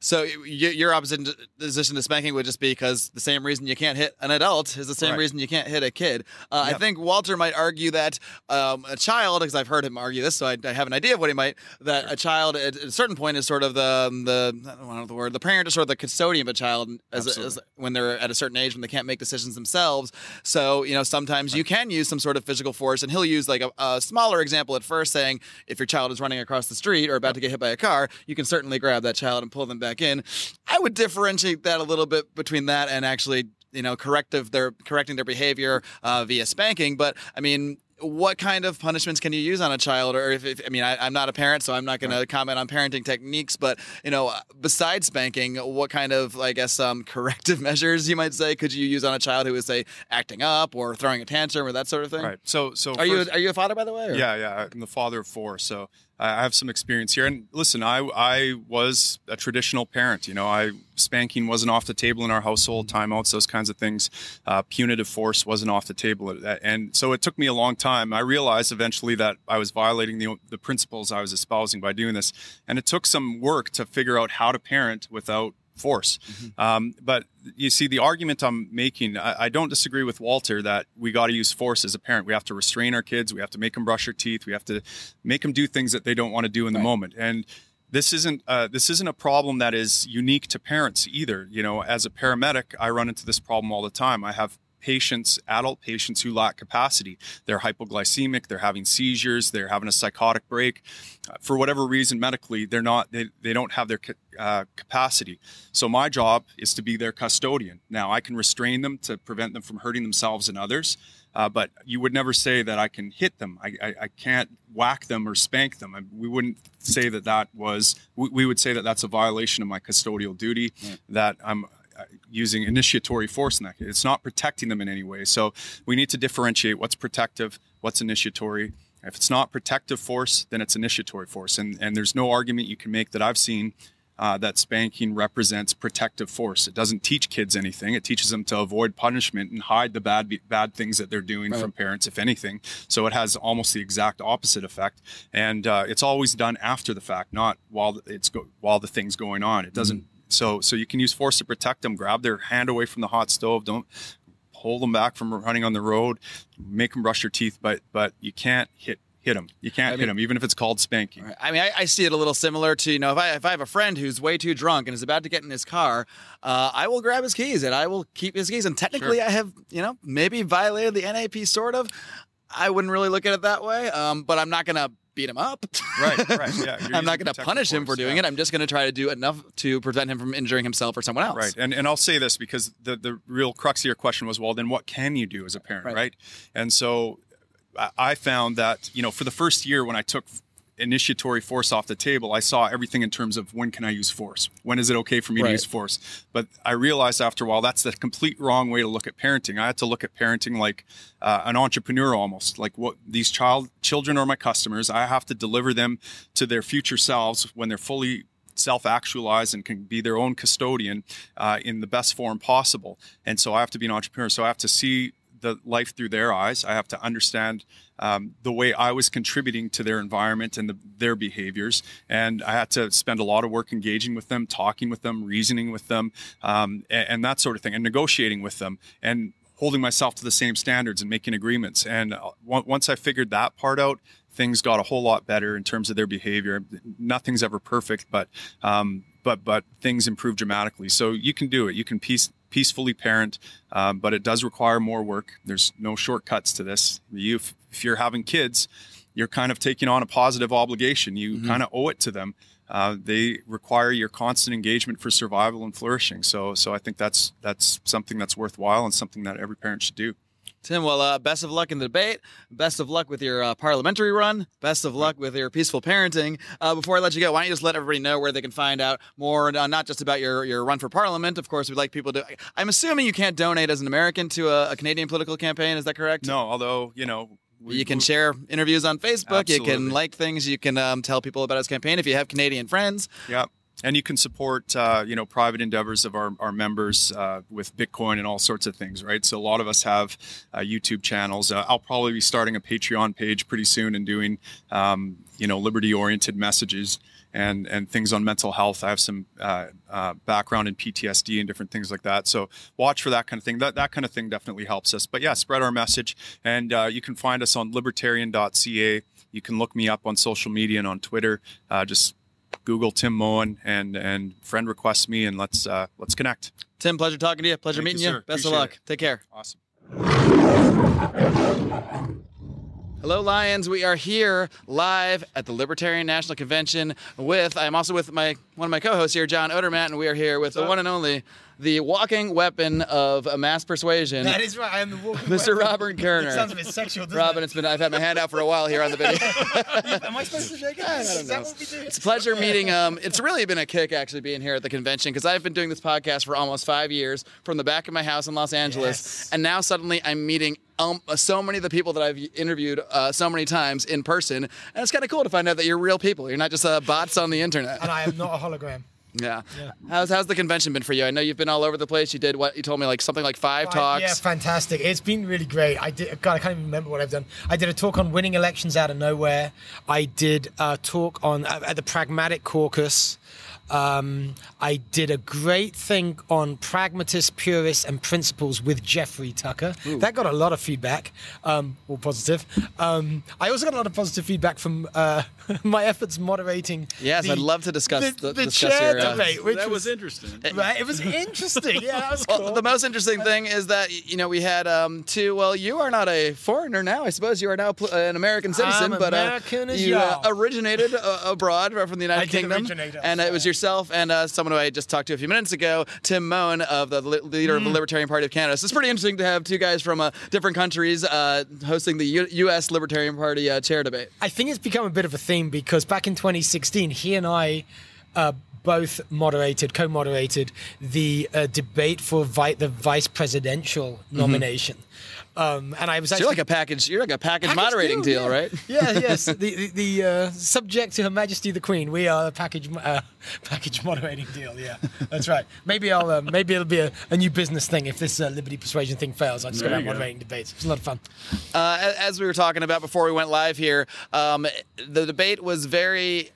So your opposite position to spanking would just be because the same reason you can't hit an adult is the same Right. reason you can't hit a kid. Uh, I think Walter might argue that um, a child, because I've heard him argue this, so I, I have an idea of what he might. That a child at a certain point is sort of the um, the I don't know the word the parent is sort of the custodian of a child as, as when they're at a certain age when they can't make decisions themselves. So you know sometimes you can use some sort of physical force, and he'll use like a, a smaller example at first, saying if your child is running across the street or about to get hit by a car, you can certainly grab that child and pull them back in. I would differentiate that a little bit between that and actually you know corrective their correcting their behavior uh, via spanking. But I mean. What kind of punishments can you use on a child? Or if, if I mean, I, I'm not a parent, so I'm not going to comment on parenting techniques. But you know, besides spanking, what kind of, I guess, um, [LAUGHS] corrective measures you might say could you use on a child who is, say, acting up or throwing a tantrum or that sort of thing? Right. So, so Are you first- are you a father, by the way? or- Yeah, yeah. I'm the father of four, so I have some experience here. And listen, I I was a traditional parent. You know, I spanking wasn't off the table in our household, timeouts, those kinds of things. Uh, punitive force wasn't off the table, and so it took me a long time. I realized eventually that I was violating the the principles I was espousing by doing this, and it took some work to figure out how to parent without force. Um, but you see, the argument I'm making, I, I don't disagree with Walter that we got to use force as a parent. We have to restrain our kids. We have to make them brush their teeth. We have to make them do things that they don't want to do in the moment. And this isn't uh, this isn't a problem that is unique to parents either. You know, as a paramedic, I run into this problem all the time. I have patients, adult patients who lack capacity. They're hypoglycemic, they're having seizures, they're having a psychotic break. Uh, for whatever reason, medically, they're not, they, they don't have their uh, capacity. So my job is to be their custodian. Now, I can restrain them to prevent them from hurting themselves and others. Uh, but you would never say that I can hit them. I, I, I can't whack them or spank them. I, we wouldn't say that that was. We, we would say that that's a violation of my custodial duty. That I'm using initiatory force in that. It's not protecting them in any way. So we need to differentiate what's protective, what's initiatory. If it's not protective force, then it's initiatory force. And, and there's no argument you can make that I've seen uh, that spanking represents protective force. It doesn't teach kids anything. It teaches them to avoid punishment and hide the bad bad things that they're doing from parents, if anything. So it has almost the exact opposite effect. And uh, it's always done after the fact, not while it's go- while the thing's going on. It doesn't. So so you can use force to protect them. Grab their hand away from the hot stove. Don't hold them back from running on the road. Make them brush their teeth, but but you can't hit hit them. You can't hit 'em, hit them, even if it's called spanking. I mean, I, I see it a little similar to you know, if I if I have a friend who's way too drunk and is about to get in his car, uh, I will grab his keys and I will keep his keys. And technically, I have you know maybe violated the NAP sort of. I wouldn't really look at it that way, um, but I'm not gonna beat him up. Right, right, [LAUGHS] yeah. I'm not gonna punish him for doing yeah. it. I'm just gonna try to do enough to prevent him from injuring himself or someone else. Right. And and I'll say this because the the real crux of your question was, well, then what can you do as a parent, Right. right? And so I- I found that you know for the first year when I took initiatory force off the table, I saw everything in terms of when can I use force? When is it okay for me Right. to use force? But I realized after a while that's the complete wrong way to look at parenting. I had to look at parenting like uh, an entrepreneur almost. Like what these child children are my customers. I have to deliver them to their future selves when they're fully self-actualize and can be their own custodian uh, in the best form possible. And so I have to be an entrepreneur. So I have to see the life through their eyes. I have to understand um, the way I was contributing to their environment and the, their behaviors. And I had to spend a lot of work engaging with them, talking with them, reasoning with them, um, and, and that sort of thing, and negotiating with them. And holding myself to the same standards and making agreements. And uh, once I figured that part out, things got a whole lot better in terms of their behavior. Nothing's ever perfect, but um, but but things improve dramatically. So you can do it. You can peace, peacefully parent, um, but it does require more work. There's no shortcuts to this. You, if, if you're having kids, you're kind of taking on a positive obligation. You kind of owe it to them. Uh, they require your constant engagement for survival and flourishing. So, so I think that's that's something that's worthwhile and something that every parent should do. Tim, well, uh, best of luck in the debate. Best of luck with your uh, parliamentary run. Best of luck with your peaceful parenting. Uh, before I let you go, why don't you just let everybody know where they can find out more, uh, not just about your, your run for parliament. Of course, we'd like people to. I'm assuming you can't donate as an American to a, a Canadian political campaign. Is that correct? No, although you know we, You can we- share interviews on Facebook. Absolutely. You can like things. You can um, tell people about his campaign if you have Canadian friends. Yeah. And you can support, uh, you know, private endeavors of our, our members uh, with Bitcoin and all sorts of things, right? So a lot of us have uh, YouTube channels. Uh, I'll probably be starting a Patreon page pretty soon and doing, um, you know, liberty-oriented messages and and things on mental health. I have some uh, uh, background in PTSD and different things like that. So watch for that kind of thing. That that kind of thing definitely helps us. But yeah, spread our message, and you can find us on libertarian.ca. You can look me up on social media and on Twitter. Just Google Tim Moen and and friend request me and let's uh, let's connect. Tim, pleasure talking to you. Pleasure Thank meeting you, you. Best of luck. it. Take care. Awesome. Hello, Lions. We are here live at the Libertarian National Convention with. I'm also with my one of my co-hosts here, John Odermatt, and we are here with the one and only, the walking weapon of uh, mass persuasion, That is right. I am the walking Mr. weapon. Robert Koerner. It sounds a bit sexual, doesn't Robin, it? it's been I've had my hand out for a while here on the video. [LAUGHS] Am I supposed to shake it? [LAUGHS] I Is don't that know. what we do? It's a pleasure meeting. Um, it's really been a kick actually being here at the convention because I've been doing this podcast for almost five years from the back of my house in Los Angeles, Yes. and now suddenly I'm meeting um, so many of the people that I've interviewed uh, so many times in person, and it's kind of cool to find out that you're real people. You're not just uh, bots on the internet. And I am not a hologram. Yeah. How's how's the convention been for you? I know you've been all over the place. You did what you told me like something like five Right, talks. Yeah, fantastic. It's been really great. I did. God, I can't even remember what I've done. I did a talk on winning elections out of nowhere. I did a talk on at the Pragmatic Caucus. Um, I did a great thing on pragmatist, purists, and principles with Jeffrey Tucker. That got a lot of feedback, um, all positive. Um, I also got a lot of positive feedback from uh, [LAUGHS] my efforts moderating. Yes, the- I'd love to discuss the, the- the discuss chair your, uh, debate, which that was, was interesting. [LAUGHS] right. It was interesting. Yeah, that was Well, cool. the most interesting thing is that you know we had um, two. Well, you are not a foreigner now. I suppose you are now pl- an American citizen, I'm but uh, American as you uh, y'all. originated uh, abroad from the United I did Kingdom, originate and it was elsewhere. Yourself and uh, someone who I just talked to a few minutes ago, Tim Moen of the li- leader Mm. of the Libertarian Party of Canada. So it's pretty interesting to have two guys from uh, different countries uh, hosting the U- U.S. Libertarian Party uh, chair debate. I think it's become a bit of a theme because back in 2016, he and I uh, both moderated, co-moderated the uh, debate for vi- the vice presidential nomination. Um, and I was So actually you're like a package. You're like a package, Package moderating deal, yeah. right? Yeah, [LAUGHS] yes. The the, the uh, subject to Her Majesty the Queen. We are a package uh, [LAUGHS] package moderating deal. Yeah, that's right. Maybe I'll uh, maybe it'll be a, a new business thing if this uh, Liberty Persuasion thing fails. I'll just go There out you go. moderating debates. It's a lot of fun. Uh, as we were talking about before we went live here, um, the debate was very.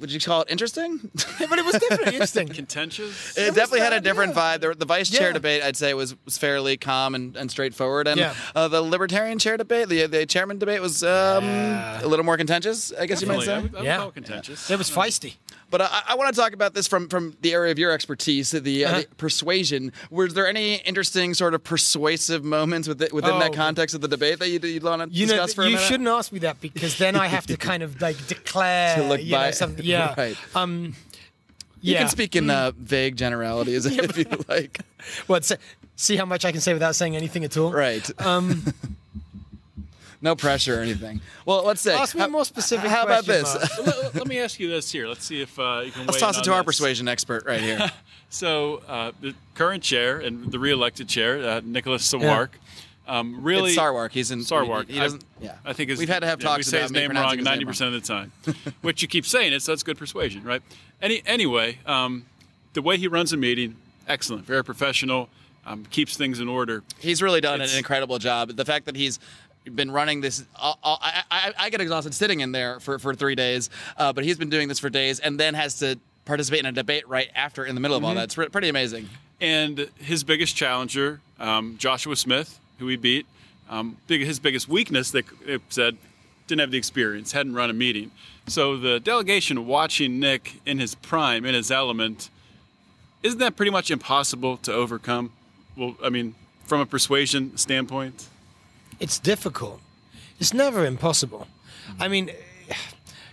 Would you call it interesting? [LAUGHS] but it was definitely [LAUGHS] interesting. Contentious. It was definitely had a different yeah. vibe. The, the vice chair Yeah. debate, I'd say, was, was fairly calm and, and straightforward. And Yeah. uh, the libertarian chair debate, the the chairman debate, was um, Yeah. a little more contentious, I guess Definitely. you might say. would, I would Yeah. call it contentious. It was feisty. But I, I want to talk about this from, from the area of your expertise, the, uh, Uh-huh. the persuasion. Was there any interesting sort of persuasive moments with it, within that Oh. context of the debate that you'd, you'd want to You know, discuss for a you minute? shouldn't ask me that because then I have to kind of like [LAUGHS] declare To look you know, something. [LAUGHS] Yeah. right. Um, You can speak in uh, vague generalities [LAUGHS] if you like. Well, se- see how much I can say without saying anything at all. Right. Um, No pressure or anything. Well, let's say. Ask me a more specific How about this? Marc. let, let me ask you this here. Let's see if uh, you can. Let's weigh toss in it to our this. persuasion expert right here. [LAUGHS] So uh, the current chair and the re-elected chair, uh, Nicholas Sawark, um, really It's Sarwark. He's in Sarwark. He, he doesn't. I, yeah. I think We've had to have yeah, talks We say about his name wrong ninety percent of the time, [LAUGHS] which you keep saying it, so that's good persuasion, right? Any anyway, um, the way he runs a meeting, excellent, very professional, um, keeps things in order. He's really done It's- an incredible job. The fact that he's been running this, all, all, I, I, I get exhausted sitting in there for, for three days, uh, but he's been doing this for days and then has to participate in a debate right after in the middle of Mm-hmm. all that. It's re- pretty amazing. And his biggest challenger, um, Joshua Smith, who he beat, um, big, his biggest weakness, they it said, didn't have the experience, hadn't run a meeting. So the delegation watching Nick in his prime, in his element, isn't that pretty much impossible to overcome? Well, I mean, from a persuasion standpoint. It's difficult. It's never impossible. I mean,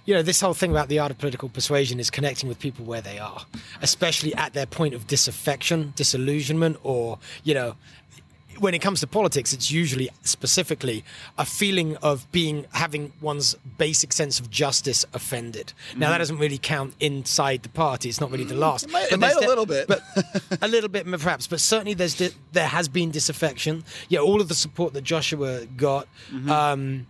you know, this whole thing about the art of political persuasion is connecting with people where they are, especially at their point of disaffection, disillusionment, or, you know, when it comes to politics, it's usually specifically a feeling of being having one's basic sense of justice offended. Now that doesn't really count inside the party; it's not really the last. might- it might a little bit. but [LAUGHS] a little bit perhaps. But certainly, there's di- there has been disaffection. Yeah, all of the support that Joshua got, um,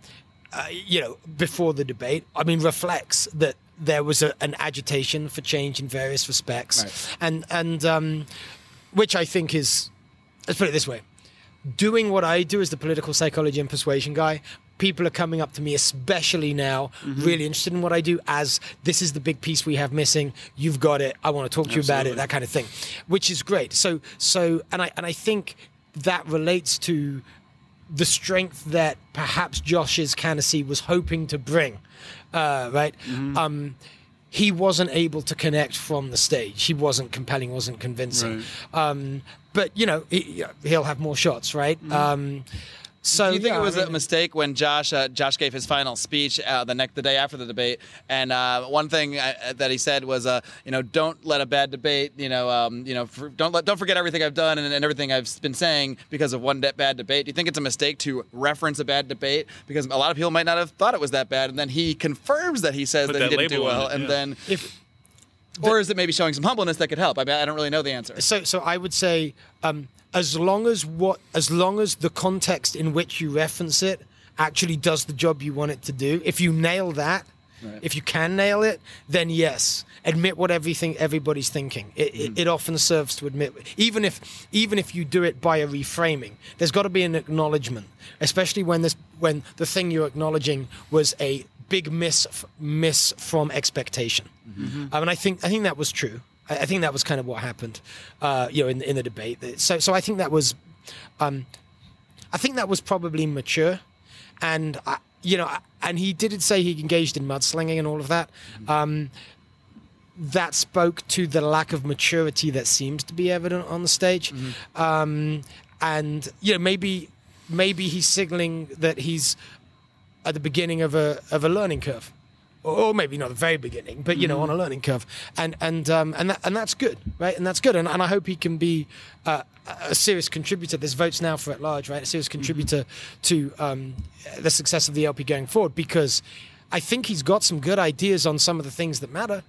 uh, you know, before the debate, I mean, reflects that there was a, an agitation for change in various respects, Right. and and um, which I think is, let's put it this way, doing what I do as the political psychology and persuasion guy. People are coming up to me, especially now, really interested in what I do. As this is the big piece we have missing. You've got it. I want to talk to you about it. That kind of thing, which is great. So, so, and I and I think that relates to the strength that perhaps Josh's candidacy was hoping to bring, uh, right? Um, he wasn't able to connect from the stage. He wasn't compelling, wasn't convincing. Um, but you know, he, he'll have more shots, right? Um, so Do you think yeah, it was I a mean- mistake when Josh uh, Josh gave his final speech uh, the next the day after the debate? And uh, one thing uh, that he said was, uh, you know, don't let a bad debate, you know, um, you know, for, don't let don't forget everything I've done and, and everything I've been saying because of one de- bad debate. Do you think it's a mistake to reference a bad debate because a lot of people might not have thought it was that bad, and then he confirms that he says Put that, he didn't do well, it, and then. if or is it maybe showing some humbleness that could help? I mean, I don't really know the answer. so so I would say um, as long as what as long as the context in which you reference it actually does the job you want it to do. If you nail that, if you can nail it, then yes, admit what everything everybody's thinking. It, it, it often serves to admit, even if even if you do it by a reframing, there's got to be an acknowledgement, especially when this when the thing you're acknowledging was a big miss miss from expectation. Um, and I think I think that was true. I, I think that was kind of what happened, uh, you know, in in the debate. So so I think that was, um, I think that was probably mature, and I, you know, and he didn't say he engaged in mudslinging and all of that. Um, that spoke to the lack of maturity that seems to be evident on the stage, um, and you know maybe maybe he's signaling that he's at the beginning of a of a learning curve, or, maybe not the very beginning, but you know on a learning curve, and and um, and that, and that's good, right? And that's good, and, and I hope he can be uh, a serious contributor. There's votes now for at large, right? A serious contributor to um, the success of the LP going forward because I think he's got some good ideas on some of the things that matter.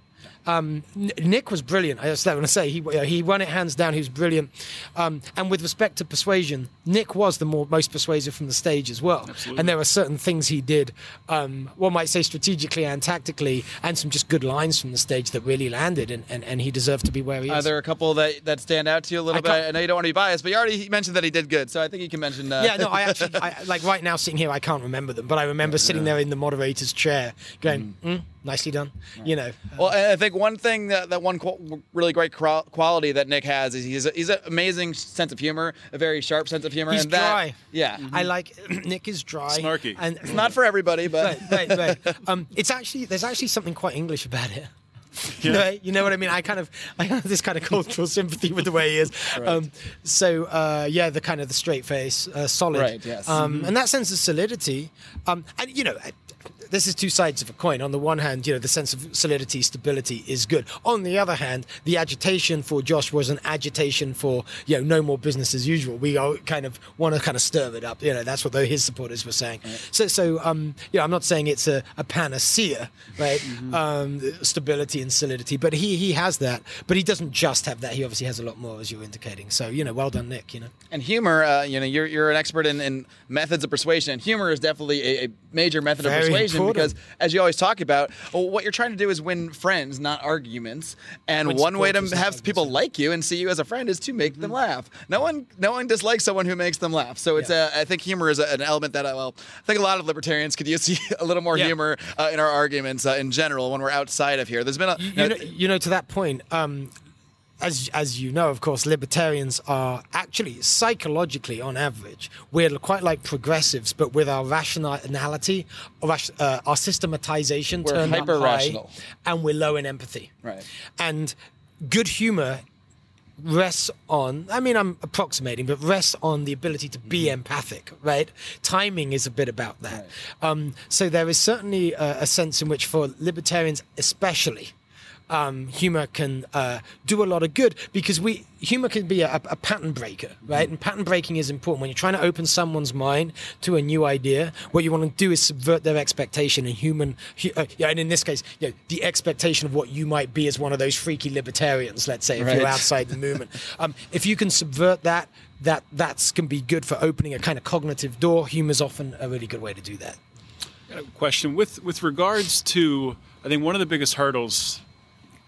Um, Nick was brilliant. I just want to say he he won it hands down. He was brilliant. Um, and with respect to persuasion, Nick was the more most persuasive from the stage as well. And there were certain things he did, um, one might say strategically and tactically, and some just good lines from the stage that really landed. And, and, and he deserved to be where he is. Are there a couple that, that stand out to you a little I bit? I know you don't want to be biased, but you already mentioned that he did good, so I think you can mention. Uh, yeah, no, I actually, [LAUGHS] I, like right now sitting here, I can't remember them, but I remember sitting there in the moderator's chair going, mm, nicely done. You know, Well, I think one thing that, that one qu- really great qual- quality that Nick has is he's a, he's an amazing sense of humor, a very sharp sense of humor. He's and that, dry. Yeah, I like [CLEARS THROAT] Nick is dry, Snarky. and it's not for everybody, but right, right, right. Um, it's actually there's actually something quite English about it. [LAUGHS] Right? You know what I mean? I kind of [LAUGHS] I have this kind of cultural sympathy with the way he is. Um, so uh, yeah, the kind of the straight face, uh, solid. Right, yes. Um, And that sense of solidity, um, and you know. This is two sides of a coin. On the one hand, you know, the sense of solidity, stability is good. On the other hand, the agitation for Josh was an agitation for, you know, no more business as usual. We all kind of want to kind of stir it up. You know, that's what the, his supporters were saying. So, so, um, you know, I'm not saying it's a, a panacea, right? Um, stability and solidity, but he, he has that. But he doesn't just have that. He obviously has a lot more, as you're indicating. So, you know, well done, Nick, you know. and humor. Uh, you know, you're you're an expert in, in methods of persuasion, and humor is definitely a, a major method Very of persuasion because, as you always talk about, well, what you're trying to do is win friends, not arguments. And one way to have arguments, people like you and see you as a friend is to make Mm-hmm. them laugh. No one no one dislikes someone who makes them laugh. So it's Yeah. a, I think humor is a, an element that I, well, I think a lot of libertarians could use [LAUGHS] a little more Yeah. humor uh, in our arguments uh, in general when we're outside of here. There's been a you, you know, you know, to that point, um, as as you know, of course, libertarians are actually psychologically, on average, we're quite like progressives, but with our rationality, uh, our systematization We're turned up hyper-rational. high, and we're low in empathy. Right. And good humor rests on i mean i'm approximating but rests on the ability to be empathic right timing is a bit about that um, so there is certainly a, a sense in which for libertarians especially um, humor can uh, do a lot of good because we humor can be a, a pattern breaker, right? And pattern breaking is important when you're trying to open someone's mind to a new idea. What you want to do is subvert their expectation and human, uh, yeah, and in this case, you know, the expectation of what you might be as one of those freaky libertarians. Let's say if you're [LAUGHS] outside the movement, um, if you can subvert that. That that's can be good for opening a kind of cognitive door. Humor's often a really good way to do that. question with with regards to I think one of the biggest hurdles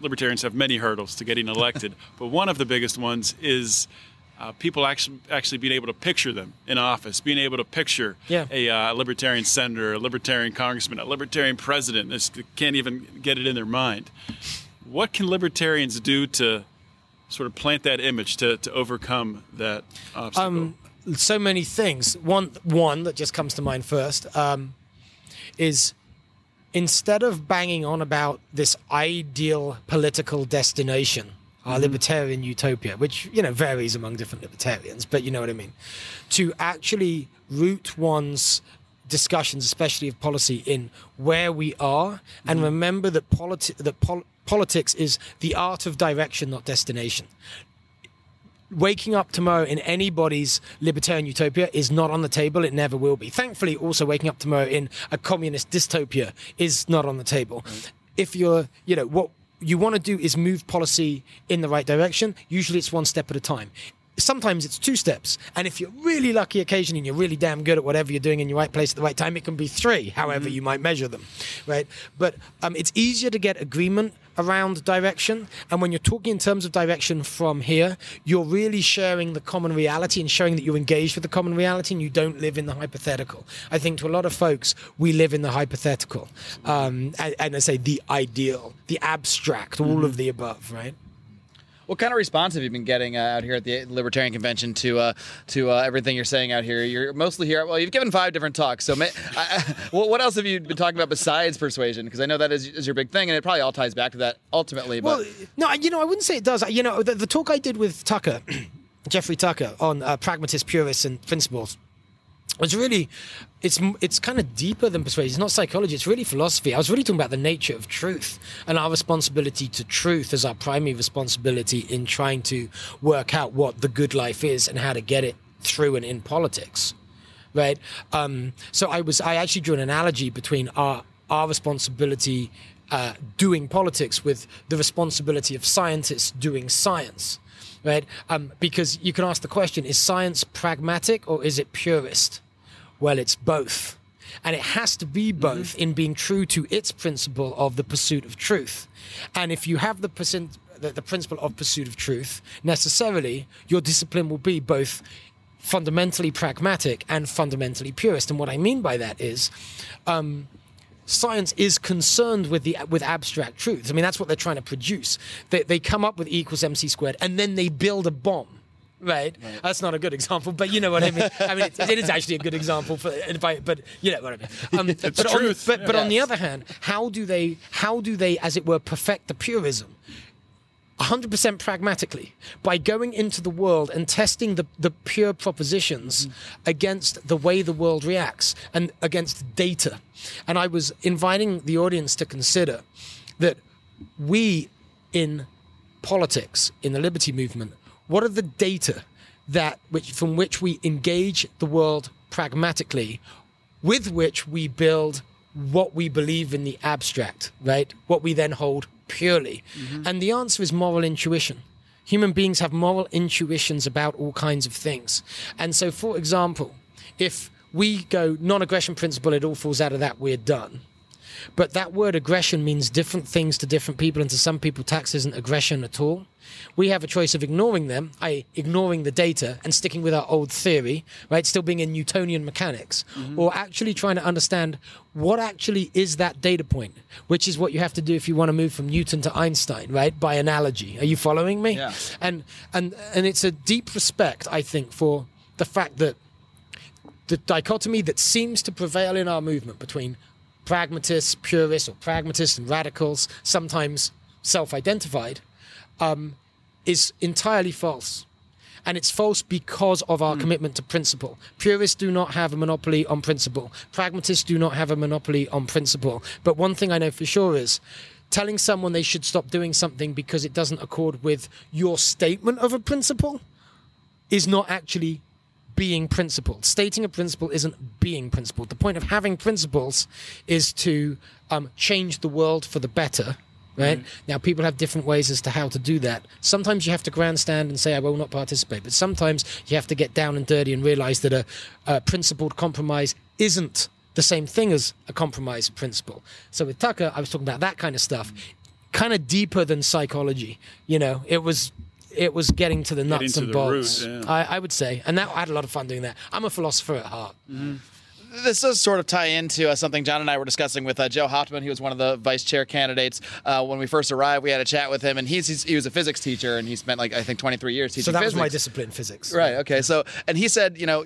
libertarians have many hurdles to getting elected, [LAUGHS] but one of the biggest ones is uh, people actually actually being able to picture them in office, being able to picture Yeah. a uh, libertarian senator, a libertarian congressman, a libertarian president. They can't even get it in their mind. What can libertarians do to sort of plant that image to, to overcome that obstacle? Um, so many things. One one that just comes to mind first um, is instead of banging on about this ideal political destination, our mm-hmm. libertarian utopia, which you know varies among different libertarians, but you know what I mean, to actually root one's discussions, especially of policy, in where we are, and mm-hmm. remember that politi- that pol- politics is the art of direction, not destination waking up tomorrow in anybody's libertarian utopia is not on the table. It never will be. Thankfully, also waking up tomorrow in a communist dystopia is not on the table. If you're, you know, what you want to do is move policy in the right direction. Usually it's one step at a time. Sometimes it's two steps. And if you're really lucky occasionally and you're really damn good at whatever you're doing in your right place at the right time, it can be three, however you might measure them. Right. But um, it's easier to get agreement around direction. And when you're talking in terms of direction from here, you're really sharing the common reality and showing that you're engaged with the common reality and you don't live in the hypothetical. I think to a lot of folks, we live in the hypothetical. Um, and, and I say the ideal, the abstract, all of the above, right? What kind of response have you been getting uh, out here at the Libertarian Convention to uh, to uh, everything you're saying out here? You're mostly here. Well, you've given five different talks. So, ma- I, I, [LAUGHS] what else have you been talking about besides persuasion? Because I know that is, is your big thing, and it probably all ties back to that ultimately. But Well, no, you know, I wouldn't say it does. You know, the, the talk I did with Tucker, [CLEARS THROAT] Jeffrey Tucker, on uh, pragmatist, purists, and principles was really, it's it's kind of deeper than persuasion. It's not psychology. It's really philosophy. I was really talking about the nature of truth and our responsibility to truth as our primary responsibility in trying to work out what the good life is and how to get it through and in politics right? Um, so I was I actually drew an analogy between our our responsibility uh, doing politics with the responsibility of scientists doing science, right? Um, because you can ask the question: Is science pragmatic or is it purist? Well, it's both. And it has to be both in being true to its principle of the pursuit of truth. And if you have the, percent, the, the principle of pursuit of truth, necessarily your discipline will be both fundamentally pragmatic and fundamentally purist. And what I mean by that is, um, science is concerned with the with abstract truths. I mean, that's what they're trying to produce. They, they come up with E equals mc squared, and then they build a bomb. Right. that's not a good example, but you know what I mean. I mean, it, it is actually a good example for, I, but you know what I mean. [LAUGHS] Um, but on, truth. but, but on the other hand, how do they, how do they, as it were, perfect the purism? 100% pragmatically by going into the world and testing the, the pure propositions mm. against the way the world reacts and against data. And I was inviting the audience to consider that we in politics, in the liberty movement, what are the data that which from which we engage the world pragmatically, with which we build what we believe in the abstract, right? What we then hold purely. Mm-hmm. And the answer is moral intuition. Human beings have moral intuitions about all kinds of things. And so, for example, if we go non aggression principle, it all falls out of that, we're done. But that word aggression means different things to different people, and to some people, tax isn't aggression at all. We have a choice of ignoring them, i.e., ignoring the data and sticking with our old theory, right? Still being in Newtonian mechanics, mm-hmm. or actually trying to understand what actually is that data point, which is what you have to do if you want to move from Newton to Einstein, right? By analogy. Are you following me? Yeah. And and and it's a deep respect, I think, for the fact that the dichotomy that seems to prevail in our movement between pragmatists, purists, or pragmatists and radicals, sometimes self identified, um, is entirely false. And it's false because of our commitment to principle. Purists do not have a monopoly on principle. Pragmatists do not have a monopoly on principle. But one thing I know for sure is telling someone they should stop doing something because it doesn't accord with your statement of a principle is not actually being principled. Stating a principle isn't being principled. The point of having principles is to um, change the world for the better. Right now, people have different ways as to how to do that. Sometimes you have to grandstand and say, "I will not participate," but sometimes you have to get down and dirty and realize that a, a principled compromise isn't the same thing as a compromise principle. So with Tucker, I was talking about that kind of stuff, kind of deeper than psychology. You know, it was it was getting to the nuts to and the bolts. root, yeah. I, I would say, and that I had a lot of fun doing that. I'm a philosopher at heart. this does sort of tie into uh, something John and I were discussing with uh, Joe Hoffman. He was one of the vice chair candidates uh, when we first arrived. We had a chat with him, and he's, he's he was a physics teacher, and he spent like I think 23 years teaching So that physics. was my discipline, physics. Right. Okay. So, and he said, you know,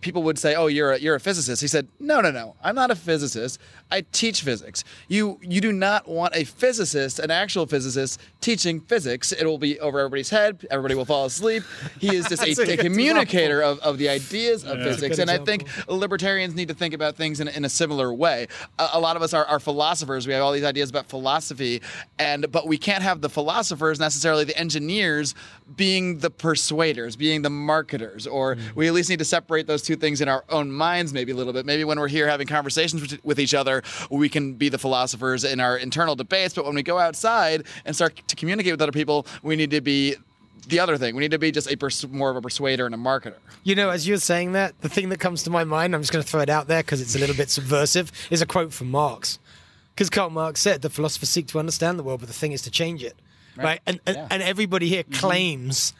people would say, "Oh, you're a, you're a physicist." He said, "No, no, no. I'm not a physicist. I teach physics. You you do not want a physicist, an actual physicist, teaching physics. It will be over everybody's head. Everybody will fall asleep. He is just [LAUGHS] a, a a communicator of, of the ideas of physics. good And I think libertarians need to think about things in, in a similar way. A, a lot of us are, are philosophers. We have all these ideas about philosophy, and but we can't have the philosophers necessarily the engineers being the persuaders, being the marketers, or we at least need to separate those two things in our own minds maybe a little bit. Maybe when we're here having conversations with, each other, we can be the philosophers in our internal debates, but when we go outside and start to communicate with other people, we need to be the other thing. We need to be just a pers- more of a persuader and a marketer. You know, as you're saying that, the thing that comes to my mind, I'm just going to throw it out there because it's a little bit subversive, is a quote from Marx. Because Karl Marx said, the philosophers seek to understand the world, but the thing is to change it. Right? And, and, Yeah. and everybody here mm-hmm. claims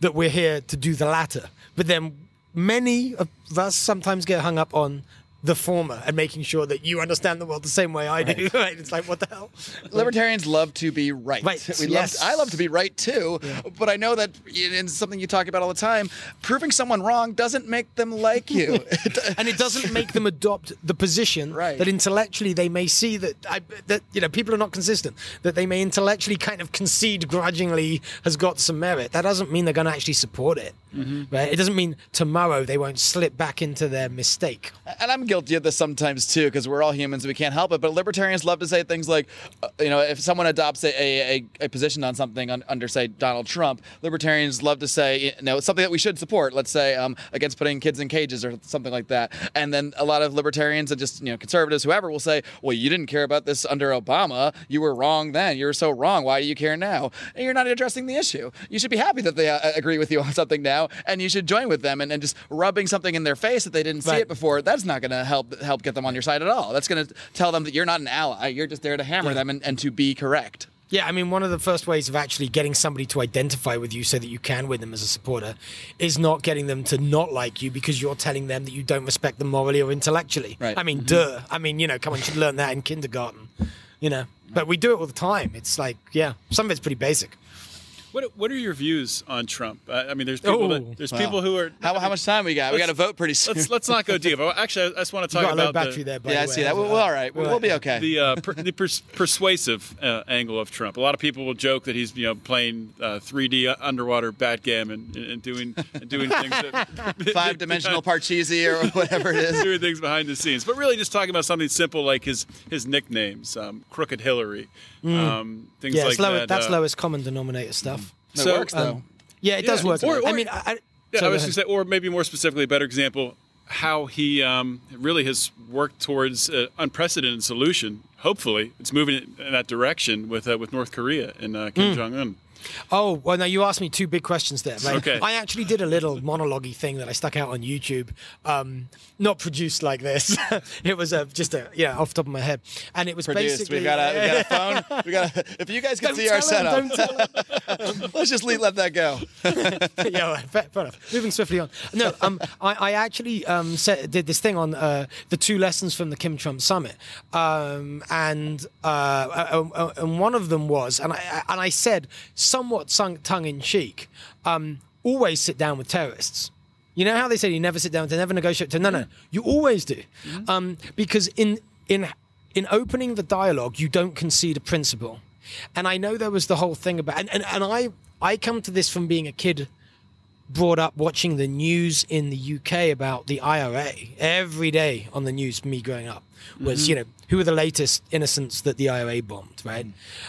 that we're here to do the latter. But then many of us sometimes get hung up on the former and making sure that you understand the world the same way I do. Right? It's like, what the hell? Libertarians love to be right. Right, We yes. love, I love to be right too, but I know that it's something you talk about all the time. Proving someone wrong doesn't make them like you. [LAUGHS] and it doesn't make them adopt the position Right. that intellectually they may see that I, that you know people are not consistent that they may intellectually kind of concede grudgingly has got some merit that doesn't mean they're going to actually support it Mm-hmm. right it doesn't mean tomorrow they won't slip back into their mistake and I'm guilty guilty of this sometimes too, because we're all humans and we can't help it. But libertarians love to say things like, uh, you know, if someone adopts a, a, a position on something un, under, say, Donald Trump, libertarians love to say, you know, something that we should support. Let's say um, against putting kids in cages or something like that. And then a lot of libertarians and just you know conservatives, whoever, will say, well, you didn't care about this under Obama. You were wrong then. You were so wrong. Why do you care now? And you're not addressing the issue. You should be happy that they uh, agree with you on something now, and you should join with them. And, and just rubbing something in their face that they didn't see it before, that's not going to help help get them on your side at all. That's going to tell them that you're not an ally. You're just there to hammer them and, and to be correct. Yeah, I mean, one of the first ways of actually getting somebody to identify with you so that you can win them as a supporter is not getting them to not like you because you're telling them that you don't respect them morally or intellectually. Right. I mean, mm-hmm. duh. I mean, you know, come on, you should learn that in kindergarten, you know. But we do it all the time. It's like, yeah, some of it's pretty basic. What What are your views on Trump? I I mean, there's people Oh. that, there's people who are. How, how much time we got? We got to vote pretty soon. Let's let's not go deep. [LAUGHS] Oh, Actually, I just want to You talk got a low about battery the, there, by yeah, I the way. see that. We're, we're all right. We'll, we'll be okay. the uh, per, the pers- persuasive uh, angle of Trump. A lot of people will joke that he's you know playing uh, 3D underwater backgammon and, and doing and doing things that [LAUGHS] [LAUGHS] Five dimensional Parcheesi or whatever it is. doing things behind the scenes, but really just talking about something simple like his his nicknames, um, Crooked Hillary, um, things Mm. Yeah, like it's low, that. that's uh, lowest common denominator stuff. It So, works though. Yeah, it does Yeah, work. or- I mean, I, I, Yeah, so I was going to say, or maybe more specifically, a better example, how he um, really has worked towards an unprecedented solution. Hopefully, it's moving in that direction with uh, with North Korea and uh. Kim Jong Un. Oh, well, now you asked me two big questions there. Right? Okay. I actually did a little monologue thing that I stuck out on YouTube, um, not produced like this. [LAUGHS] it was uh, just a, yeah, off the top of my head. And it was Produced. basically. We've got a, we got a phone. We got. A, if you guys can Don't see our him, setup, don't tell him. [LAUGHS] let's just leave, let that go. [LAUGHS] yeah, well, fair, fair enough. Moving swiftly on. No, um, I, I actually um, said, did this thing on uh, the two lessons from the Kim Trump summit, um, and uh, uh, uh, and one of them was, and I and I said somewhat sunk tongue in cheek, um, always sit down with terrorists. You know how they say you never sit down to never negotiate to no no you always do, um, because in in in opening the dialogue you don't concede a principle, and I know there was the whole thing about and, and, and I I come to this from being a kid brought up watching the news in the UK about the IRA every day on the news. Me growing up was you know who are the latest innocents that the IRA bombed, right?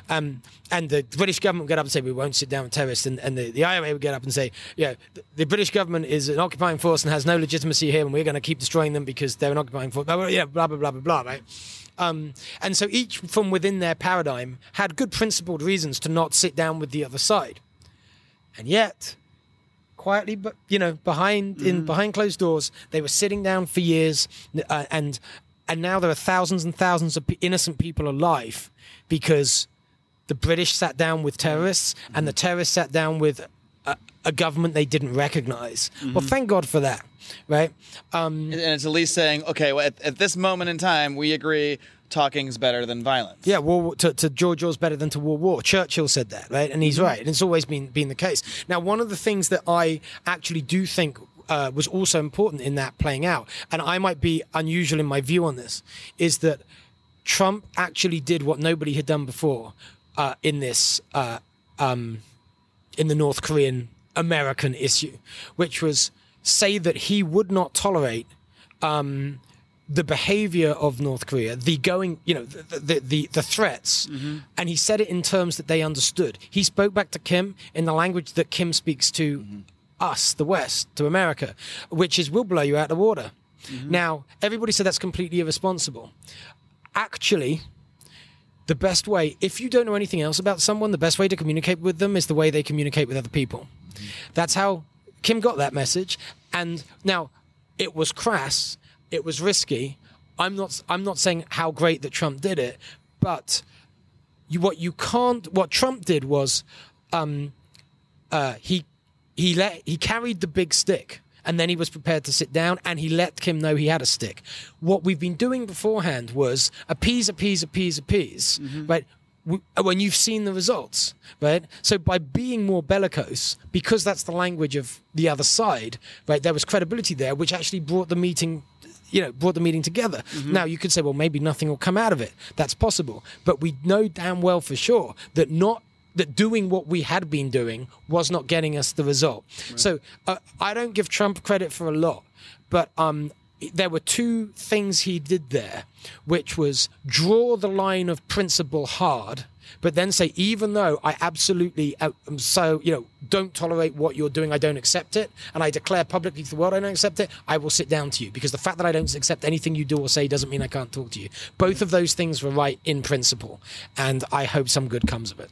Um, and the British government would get up and say we won't sit down with terrorists, and, and the, the IRA would get up and say, yeah, the, the British government is an occupying force and has no legitimacy here, and we're going to keep destroying them because they're an occupying force. Blah, yeah, blah blah blah blah blah, right? Um, and so each from within their paradigm had good principled reasons to not sit down with the other side, and yet quietly but you know behind in behind closed doors. They were sitting down for years uh, and and now there are thousands and thousands of innocent people alive because the british sat down with terrorists and the terrorists sat down with a, a government they didn't recognize. Well thank god for that right? Um, And it's at least saying, okay, well, at, at this moment in time, we agree talking's better than violence. Yeah, war to, to George Orwell's better than to war war. Churchill said that, right? And he's right. And it's always been been the case. Now, one of the things that I actually do think uh, was also important in that playing out, and I might be unusual in my view on this, is that Trump actually did what nobody had done before uh, in this uh, um, in the North Korean American issue, which was say that he would not tolerate um, the behavior of North Korea, the going, you know, the the the, the threats, mm-hmm. and he said it in terms that they understood. He spoke back to Kim in the language that Kim speaks to mm-hmm. us, the West, to America, which is "we'll blow you out of water." Mm-hmm. Now, everybody said that's completely irresponsible. Actually, the best way, if you don't know anything else about someone, the best way to communicate with them is the way they communicate with other people. That's how Kim got that message. And now, it was crass, it was risky. I'm not. I'm not saying how great that Trump did it, but you, what you can't. What Trump did was, um, uh, he he let he carried the big stick. And then he was prepared to sit down and he let Kim know he had a stick. What we've been doing beforehand was appease, appease, appease, appease, right? When you've seen the results, right? So by being more bellicose, because that's the language of the other side, right? There was credibility there, which actually brought the meeting you know, brought the meeting together. Now you could say, well, maybe nothing will come out of it. That's possible, but we know damn well for sure that not that doing what we had been doing was not getting us the result. So uh, I don't give Trump credit for a lot, but um, there were two things he did there, which was draw the line of principle hard, but then say, even though I absolutely uh, am so, you know, don't tolerate what you're doing, I don't accept it, and I declare publicly to the world I don't accept it, I will sit down to you because the fact that I don't accept anything you do or say doesn't mean I can't talk to you. Both of those things were right in principle, and I hope some good comes of it.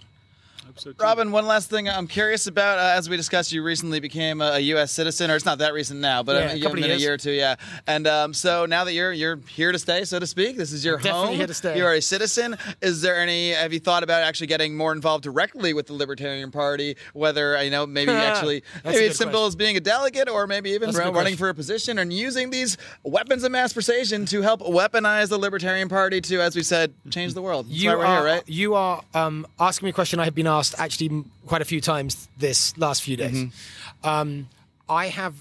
So too. Robin, one last thing I'm curious about. Uh, as we discussed, you recently became a, a U.S. citizen, or it's not that recent now, but Yeah, a you couple of been a years. year or two, yeah. And um, so now that you're you're here to stay, so to speak, this is your Definitely home. here to stay. You are a citizen. Is there any? Have you thought about actually getting more involved directly with the Libertarian Party? Whether you know, maybe [LAUGHS] actually, maybe it's simple question. as being a delegate, or maybe even running for a position and using these weapons of mass persuasion to help weaponize the Libertarian Party to, as we said, change the world. That's you why we're are, here, right? You are um, asking me a question I have been asked actually quite a few times this last few days. Um, I have.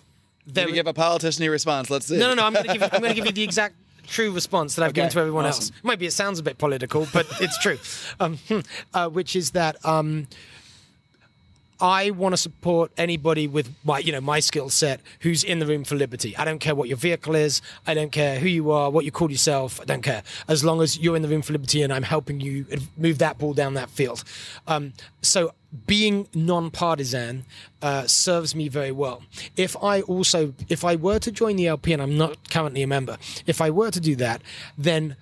There, Maybe give a politician a response. Let's see. no, no, no. I'm going to give. You, I'm going to give you the [LAUGHS] exact true response that I've given to everyone awesome. else. Maybe it sounds a bit political, but it's true. [LAUGHS] Um, uh, which is that um, I want to support anybody with my, you know, my skill set who's in the room for liberty. I don't care what your vehicle is. I don't care who you are, what you call yourself. I don't care as long as you're in the room for liberty and I'm helping you move that ball down that field. Um, so being non-partisan uh, serves me very well. If I also, if I were to join the LP, and I'm not currently a member, if I were to do that, then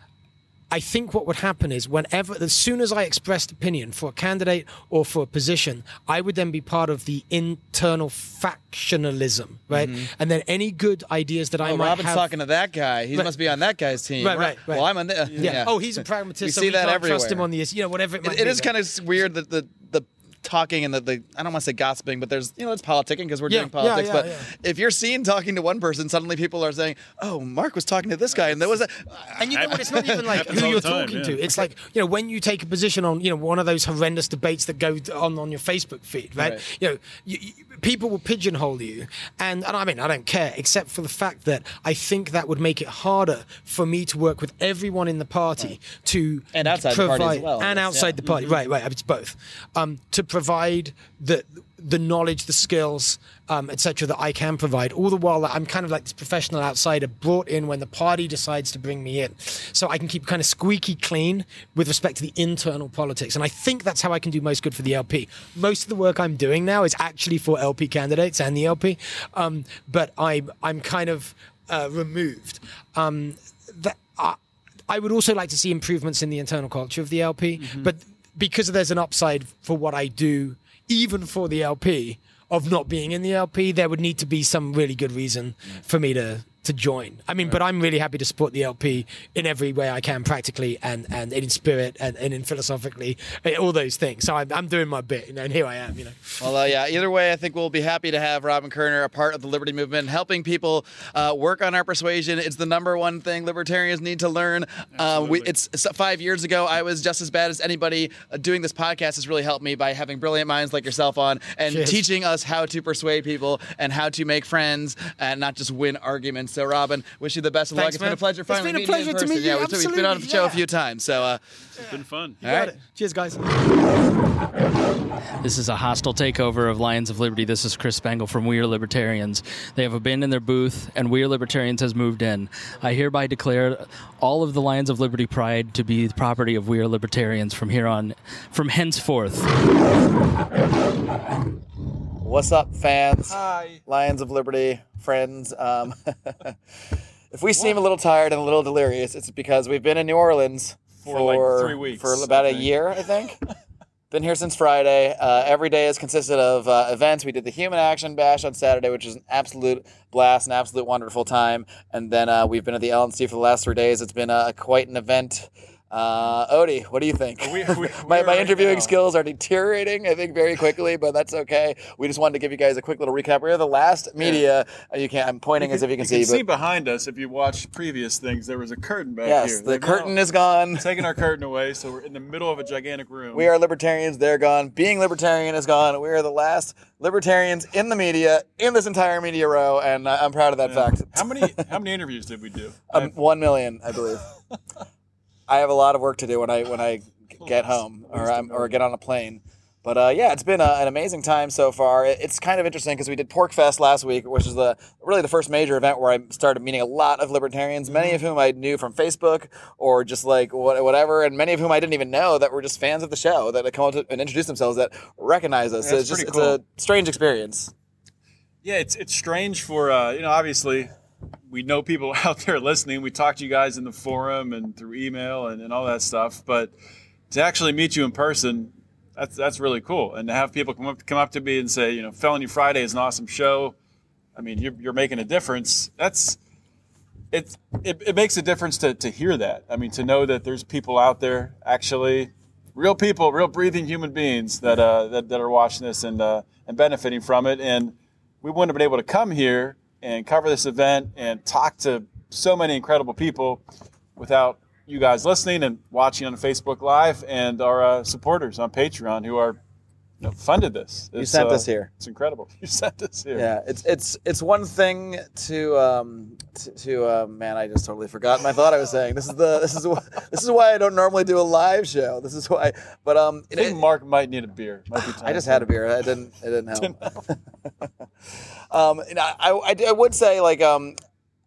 I think what would happen is whenever, as soon as I expressed opinion for a candidate or for a position, I would then be part of the internal factionalism, right? Mm-hmm. And then any good ideas that I Oh, might Robin's have. talking to that guy. He Right. must be on that guy's team. Right, right, right. Well, I'm on the. Uh, yeah. Oh, he's a pragmatist. We see that can't trust him on the. You know, whatever it might It, be. it is right? kind of weird that the talking and the, the I don't want to say gossiping, but there's you know it's politicking because we're Yeah, doing politics. yeah, but yeah, if you're seen talking to one person, suddenly people are saying, "Oh, Marc was talking to this guy," and there was a. And you know what? It's not even like [LAUGHS] who you're time, talking yeah. to. It's like you know when you take a position on you know one of those horrendous debates that go on on your Facebook feed, right? Right. You know, you, you, people will pigeonhole you, and and I mean I don't care, except for the fact that I think that would make it harder for me to work with everyone in the party to And outside the party as well, and outside yeah. the party, right? Right. It's both um, to provide the the knowledge, the skills, um, etc. that I can provide. All the while that I'm kind of like this professional outsider brought in when the party decides to bring me in, so I can keep kind of squeaky clean with respect to the internal politics. And I think that's how I can do most good for the LP. Most of the work I'm doing now is actually for LP candidates and the LP, um, but I'm I'm kind of uh, removed. Um, that. I, I would also like to see improvements in the internal culture of the LP, but because there's an upside for what I do, even for the LP, of not being in the LP, there would need to be some really good reason for me to to join. I mean, but I'm really happy to support the LP in every way I can, practically and and in spirit and, and in philosophically, eh, all those things. So I'm, I'm doing my bit, you know, and here I am, you know. Well, uh, yeah. Either way, I think we'll be happy to have Robin Koerner a part of the Liberty Movement, helping people uh, work on our persuasion. It's the number one thing libertarians need to learn. Um, we, it's, it's five years ago. I was just as bad as anybody. Uh, doing this podcast has really helped me by having brilliant minds like yourself on and Cheers. teaching us how to persuade people and how to make friends and not just win arguments. So, Robin, wish you the best of luck. Thanks, It's been a pleasure finally It's been a meeting you in pleasure to person. meet yeah, you. we've, we've been on the show a Absolutely, few times. So, uh, It's been fun. all right. Cheers, guys. This is a hostile takeover of Lions of Liberty. This is Chris Spangle from We Are Libertarians. They have abandoned their booth, and We Are Libertarians has moved in. I hereby declare all of the Lions of Liberty pride to be the property of We Are Libertarians from here on, from henceforth. What's up, fans? Hi. Lions of Liberty, friends. Um, [LAUGHS] if we seem a little tired and a little delirious, it's because we've been in New Orleans For, for, like, three weeks, for about a year, I think. [LAUGHS] been here since Friday. Uh, every day has consisted of uh, events. We did the Human Action Bash on Saturday, which is an absolute blast, an absolute wonderful time. And then uh, we've been at the LNC for the last three days. It's been uh, quite an event. Uh, Odie, what do you think? We- we- [LAUGHS] my my interviewing skills are deteriorating, I think, very quickly, but that's okay. We just wanted to give you guys a quick little recap. We're the last media. uh, You can't. I'm pointing as if you can see, You can see behind us if you watch previous things. There was a curtain back yes, here. the They've curtain now is gone. [LAUGHS] taken our curtain away, so we're in the middle of a gigantic room. We are libertarians. They're gone. Being libertarian is gone. We are the last libertarians in the media in this entire media row, and uh, I'm proud of that fact. How many how many [LAUGHS] interviews did we do? Um, one million, I believe. I have a lot of work to do when I when I get home or I'm, or get on a plane. But uh, yeah, it's been a, an amazing time so far. It- it's kind of interesting because we did PorcFest last week, which is the really the first major event where I started meeting a lot of libertarians, many of whom I knew from Facebook or just like what, whatever, and many of whom I didn't even know that were just fans of the show that had come up and introduce themselves that recognize us. Yeah, So it's it's just pretty it's a strange experience. Yeah, it's it's strange for uh, you know obviously we know people [LAUGHS] out there listening. We talk to you guys in the forum and through email and, and all that stuff, but to actually meet you in person, that's that's really cool. And to have people come up come up to me and say, you know, Felony Friday is an awesome show. I mean, you're, you're making a difference. That's it, it. It makes a difference to to hear that. I mean, to know that there's people out there actually, real people, real breathing human beings that uh, that, that are watching this and uh, and benefiting from it. And we wouldn't have been able to come here and cover this event and talk to so many incredible people without you guys listening and watching on Facebook Live and our uh, supporters on Patreon who are you know, funded this. You sent uh, us here. It's incredible. [LAUGHS] You sent us here. Yeah, it's it's it's one thing to um to, to uh, man, I just totally forgot my thought I was saying. This is the this is [LAUGHS] this is why I don't normally do a live show. This is why, but um, I think Marc might need a beer. Might be [SIGHS] I just had a beer. It didn't it didn't [LAUGHS] help. um, and I, I, I I would say like um.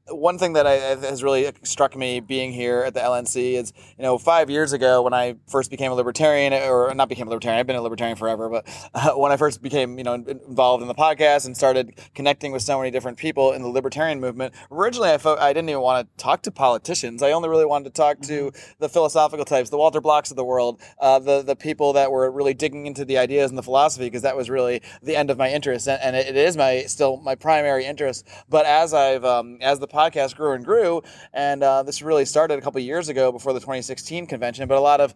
One thing that I, has really struck me being here at the LNC is, you know, five years ago when I first became a libertarian, or not became a libertarian, I've been a libertarian forever, but uh, when I first became, you know, involved in the podcast and started connecting with so many different people in the libertarian movement, originally I, fo- I didn't even want to talk to politicians. I only really wanted to talk to the philosophical types, the Walter Blocks of the world, uh, the the people that were really digging into the ideas and the philosophy, because that was really the end of my interest, and, and it, it is my still my primary interest. But as I've um, as the podcast grew and grew, and uh, this really started a couple years ago before the 2016 convention, but a lot of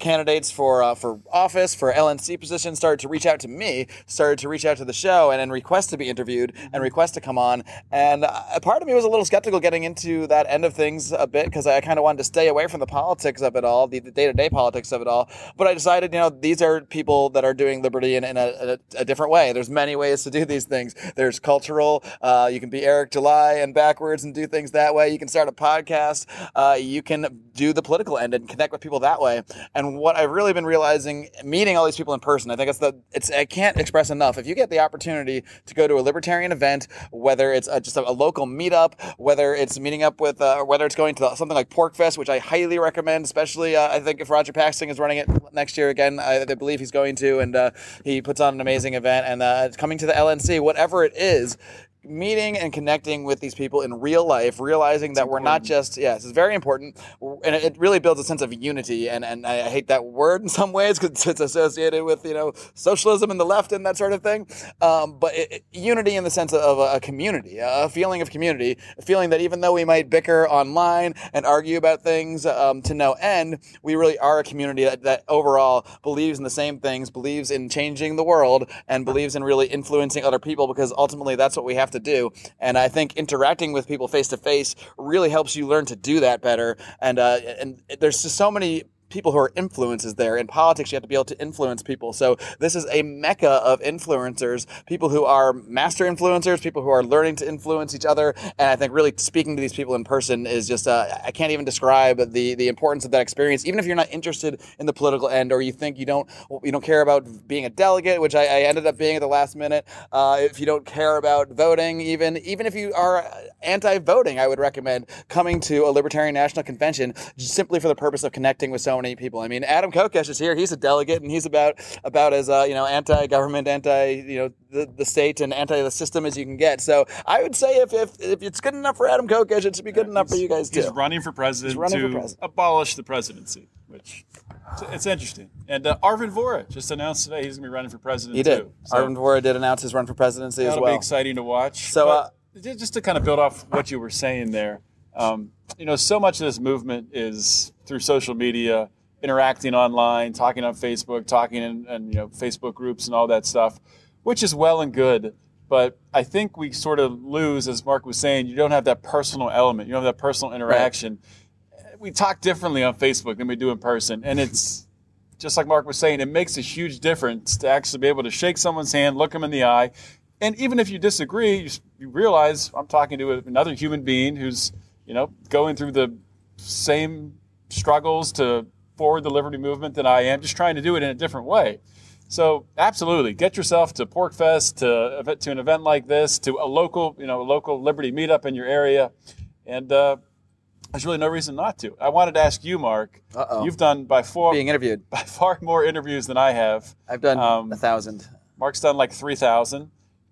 candidates for uh, for office for LNC positions started to reach out to me, started to reach out to the show, and then request to be interviewed and request to come on. And uh, a part of me was a little skeptical getting into that end of things a bit because I kind of wanted to stay away from the politics of it all, the day to day politics of it all. But I decided, you know, these are people that are doing liberty in, in a, a, a different way. There's many ways to do these things. There's cultural. Uh, you can be Eric July and BackWordz and do things that way. You can start a podcast. Uh, you can do the political end and connect with people that way. And what I've really been realizing, meeting all these people in person, I think it's the it's I can't express enough. If you get the opportunity to go to a libertarian event, whether it's a, just a, a local meetup, whether it's meeting up with, uh, whether it's going to something like PorcFest, which I highly recommend, especially uh, I think if Roger Paxton is running it next year again, I, I believe he's going to, and uh, he puts on an amazing event. And uh, coming to the LNC, whatever it is, meeting and connecting with these people in real life, realizing that we're not just yes, it's very important, and it really builds a sense of unity. And and I hate that word in some ways because it's associated with you know socialism and the left and that sort of thing. Um, but it, it- unity in the sense of a, a community, a feeling of community, a feeling that even though we might bicker online and argue about things um, to no end, we really are a community that, that overall believes in the same things, believes in changing the world, and believes in really influencing other people because ultimately that's what we have to do. And I think interacting with people face to face really helps you learn to do that better. And uh, and there's just so many people who are influences there. In politics you have to be able to influence people. So this is a mecca of influencers people who are master influencers people who are learning to influence each other. And i think really speaking to these people in person is just uh, i can't even describe the the importance of that experience. Even if you're not interested in the political end or you think you don't you don't care about being a delegate which i, I ended up being at the last minute uh, if you don't care about voting even even if you are anti-voting i would recommend coming to a libertarian national convention simply for the purpose of connecting with so many people i mean adam kokesh is here he's a delegate and he's about about as uh, you know anti-government anti you know the, the state and anti the system as you can get so i would say if if, if it's good enough for adam kokesh it should be good enough for you guys too He's running for president He's running for to president. abolish the presidency, which it's, interesting. And uh, Arvin Vohra just announced today he's going to be running for president he did too. So arvin Vohra did announce his run for presidency as well. that'll be exciting to watch. So, uh, just to kind of build off what you were saying there, um, you know, so much of this movement is through social media, interacting online, talking on Facebook, talking in, in you know Facebook groups and all that stuff, which is well and good. But I think we sort of lose, as Marc was saying, you don't have that personal element. You don't have that personal interaction. We talk differently on Facebook than we do in person, and it's just like Marc was saying, it makes a huge difference to actually be able to shake someone's hand, look them in the eye, and even if you disagree, you, you realize I'm talking to another human being who's you know going through the same struggles to forward the liberty movement than I am, just trying to do it in a different way. So absolutely, get yourself to PorcFest, to to an event like this, to a local, you know, a local Liberty meetup in your area, and uh, there's really no reason not to. I wanted to ask you, Marc. Uh-oh. You've done by far Being interviewed. [LAUGHS] by far more interviews than I have. I've done Um, a thousand. Marc's done like three thousand,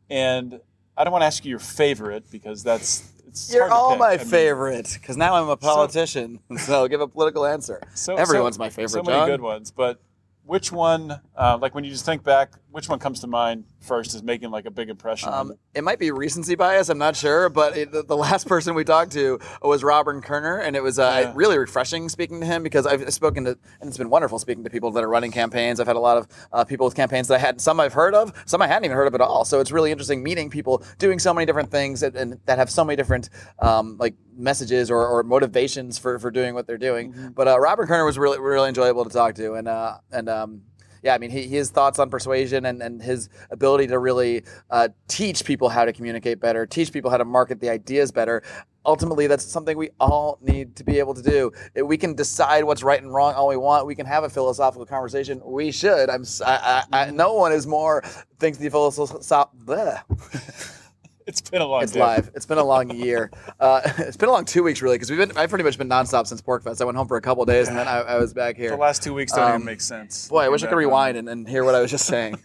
and I don't want to ask you your favorite because that's it's You're all my I mean, favorite because now I'm a politician. [LAUGHS] So, give a political answer. So, Everyone's so- my favorite. So many John. good ones, but which one, uh, like when you just think back, which one comes to mind first is making like a big impression? Um, it might be recency bias. I'm not sure, but it, the, the last [LAUGHS] person we talked to was Robert Koerner, and it was uh, Yeah. really refreshing speaking to him because I've spoken to, and it's been wonderful speaking to people that are running campaigns. I've had a lot of uh, people with campaigns that I had, some I've heard of, some I hadn't even heard of at all. So it's really interesting meeting people doing so many different things and, and that have so many different um, like messages or, or motivations for, for doing what they're doing. Mm-hmm. But uh, Robert Koerner was really really enjoyable to talk to, and uh, and um, yeah, I mean, he, his thoughts on persuasion and, and his ability to really uh, teach people how to communicate better, teach people how to market the ideas better. Ultimately, that's something we all need to be able to do. We can decide what's right and wrong all we want. We can have a philosophical conversation. We should. I'm. I, I, I, no one is more thinks the philosophical. [LAUGHS] It's been a long It's day. live. It's been a long year. [LAUGHS] Uh, it's been a long two weeks, really, because we've been. I've pretty much been nonstop since PorcFest. I went home for a couple of days, and then I, I was back here. The last two weeks don't Um, even make sense. Boy, I wish I could rewind and, and hear what I was just [LAUGHS] saying.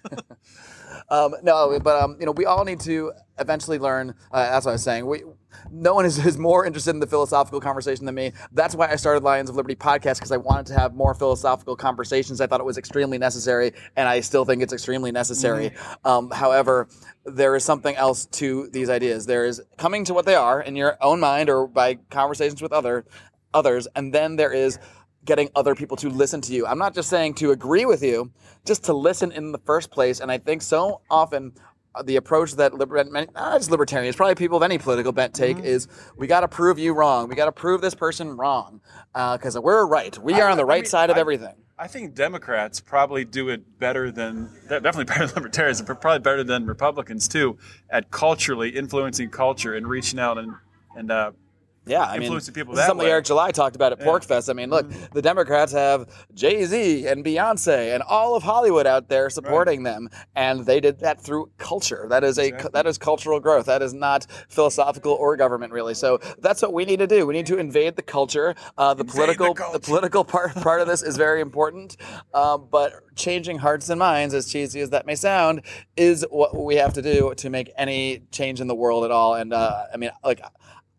Um, no, but um, you know, we all need to eventually learn. Uh, that's what I was saying. We, no one is, [LAUGHS] is more interested in the philosophical conversation than me. That's why I started Lions of Liberty podcast because I wanted to have more philosophical conversations. I thought it was extremely necessary, and I still think it's extremely necessary. Um, however, there is something else to these ideas. There is coming to what they are in your own mind or by conversations with other others, and then there is getting other people to listen to you. I'm not just saying to agree with you, just to listen in the first place. And I think so often uh, the approach that liber- not just libertarians, probably people of any political bent take is we got to prove you wrong. We got to prove this person wrong because we're right. We are on the I right mean, side of I- everything. I think Democrats probably do it better than definitely [LAUGHS] better than libertarians, but probably better than Republicans too at culturally influencing culture and reaching out and and uh, Yeah, I mean, people that something way. Eric July talked about at PorcFest. I mean, look, the Democrats have Jay Z and Beyonce and all of Hollywood out there supporting them, and they did that through culture. That is a that is cultural growth. That is not philosophical or government really. So that's what we need to do. We need to invade the culture. Uh, the political the, political part [LAUGHS] part of this is very important, um, but changing hearts and minds, as cheesy as that may sound, is what we have to do to make any change in the world at all. And uh, I mean, like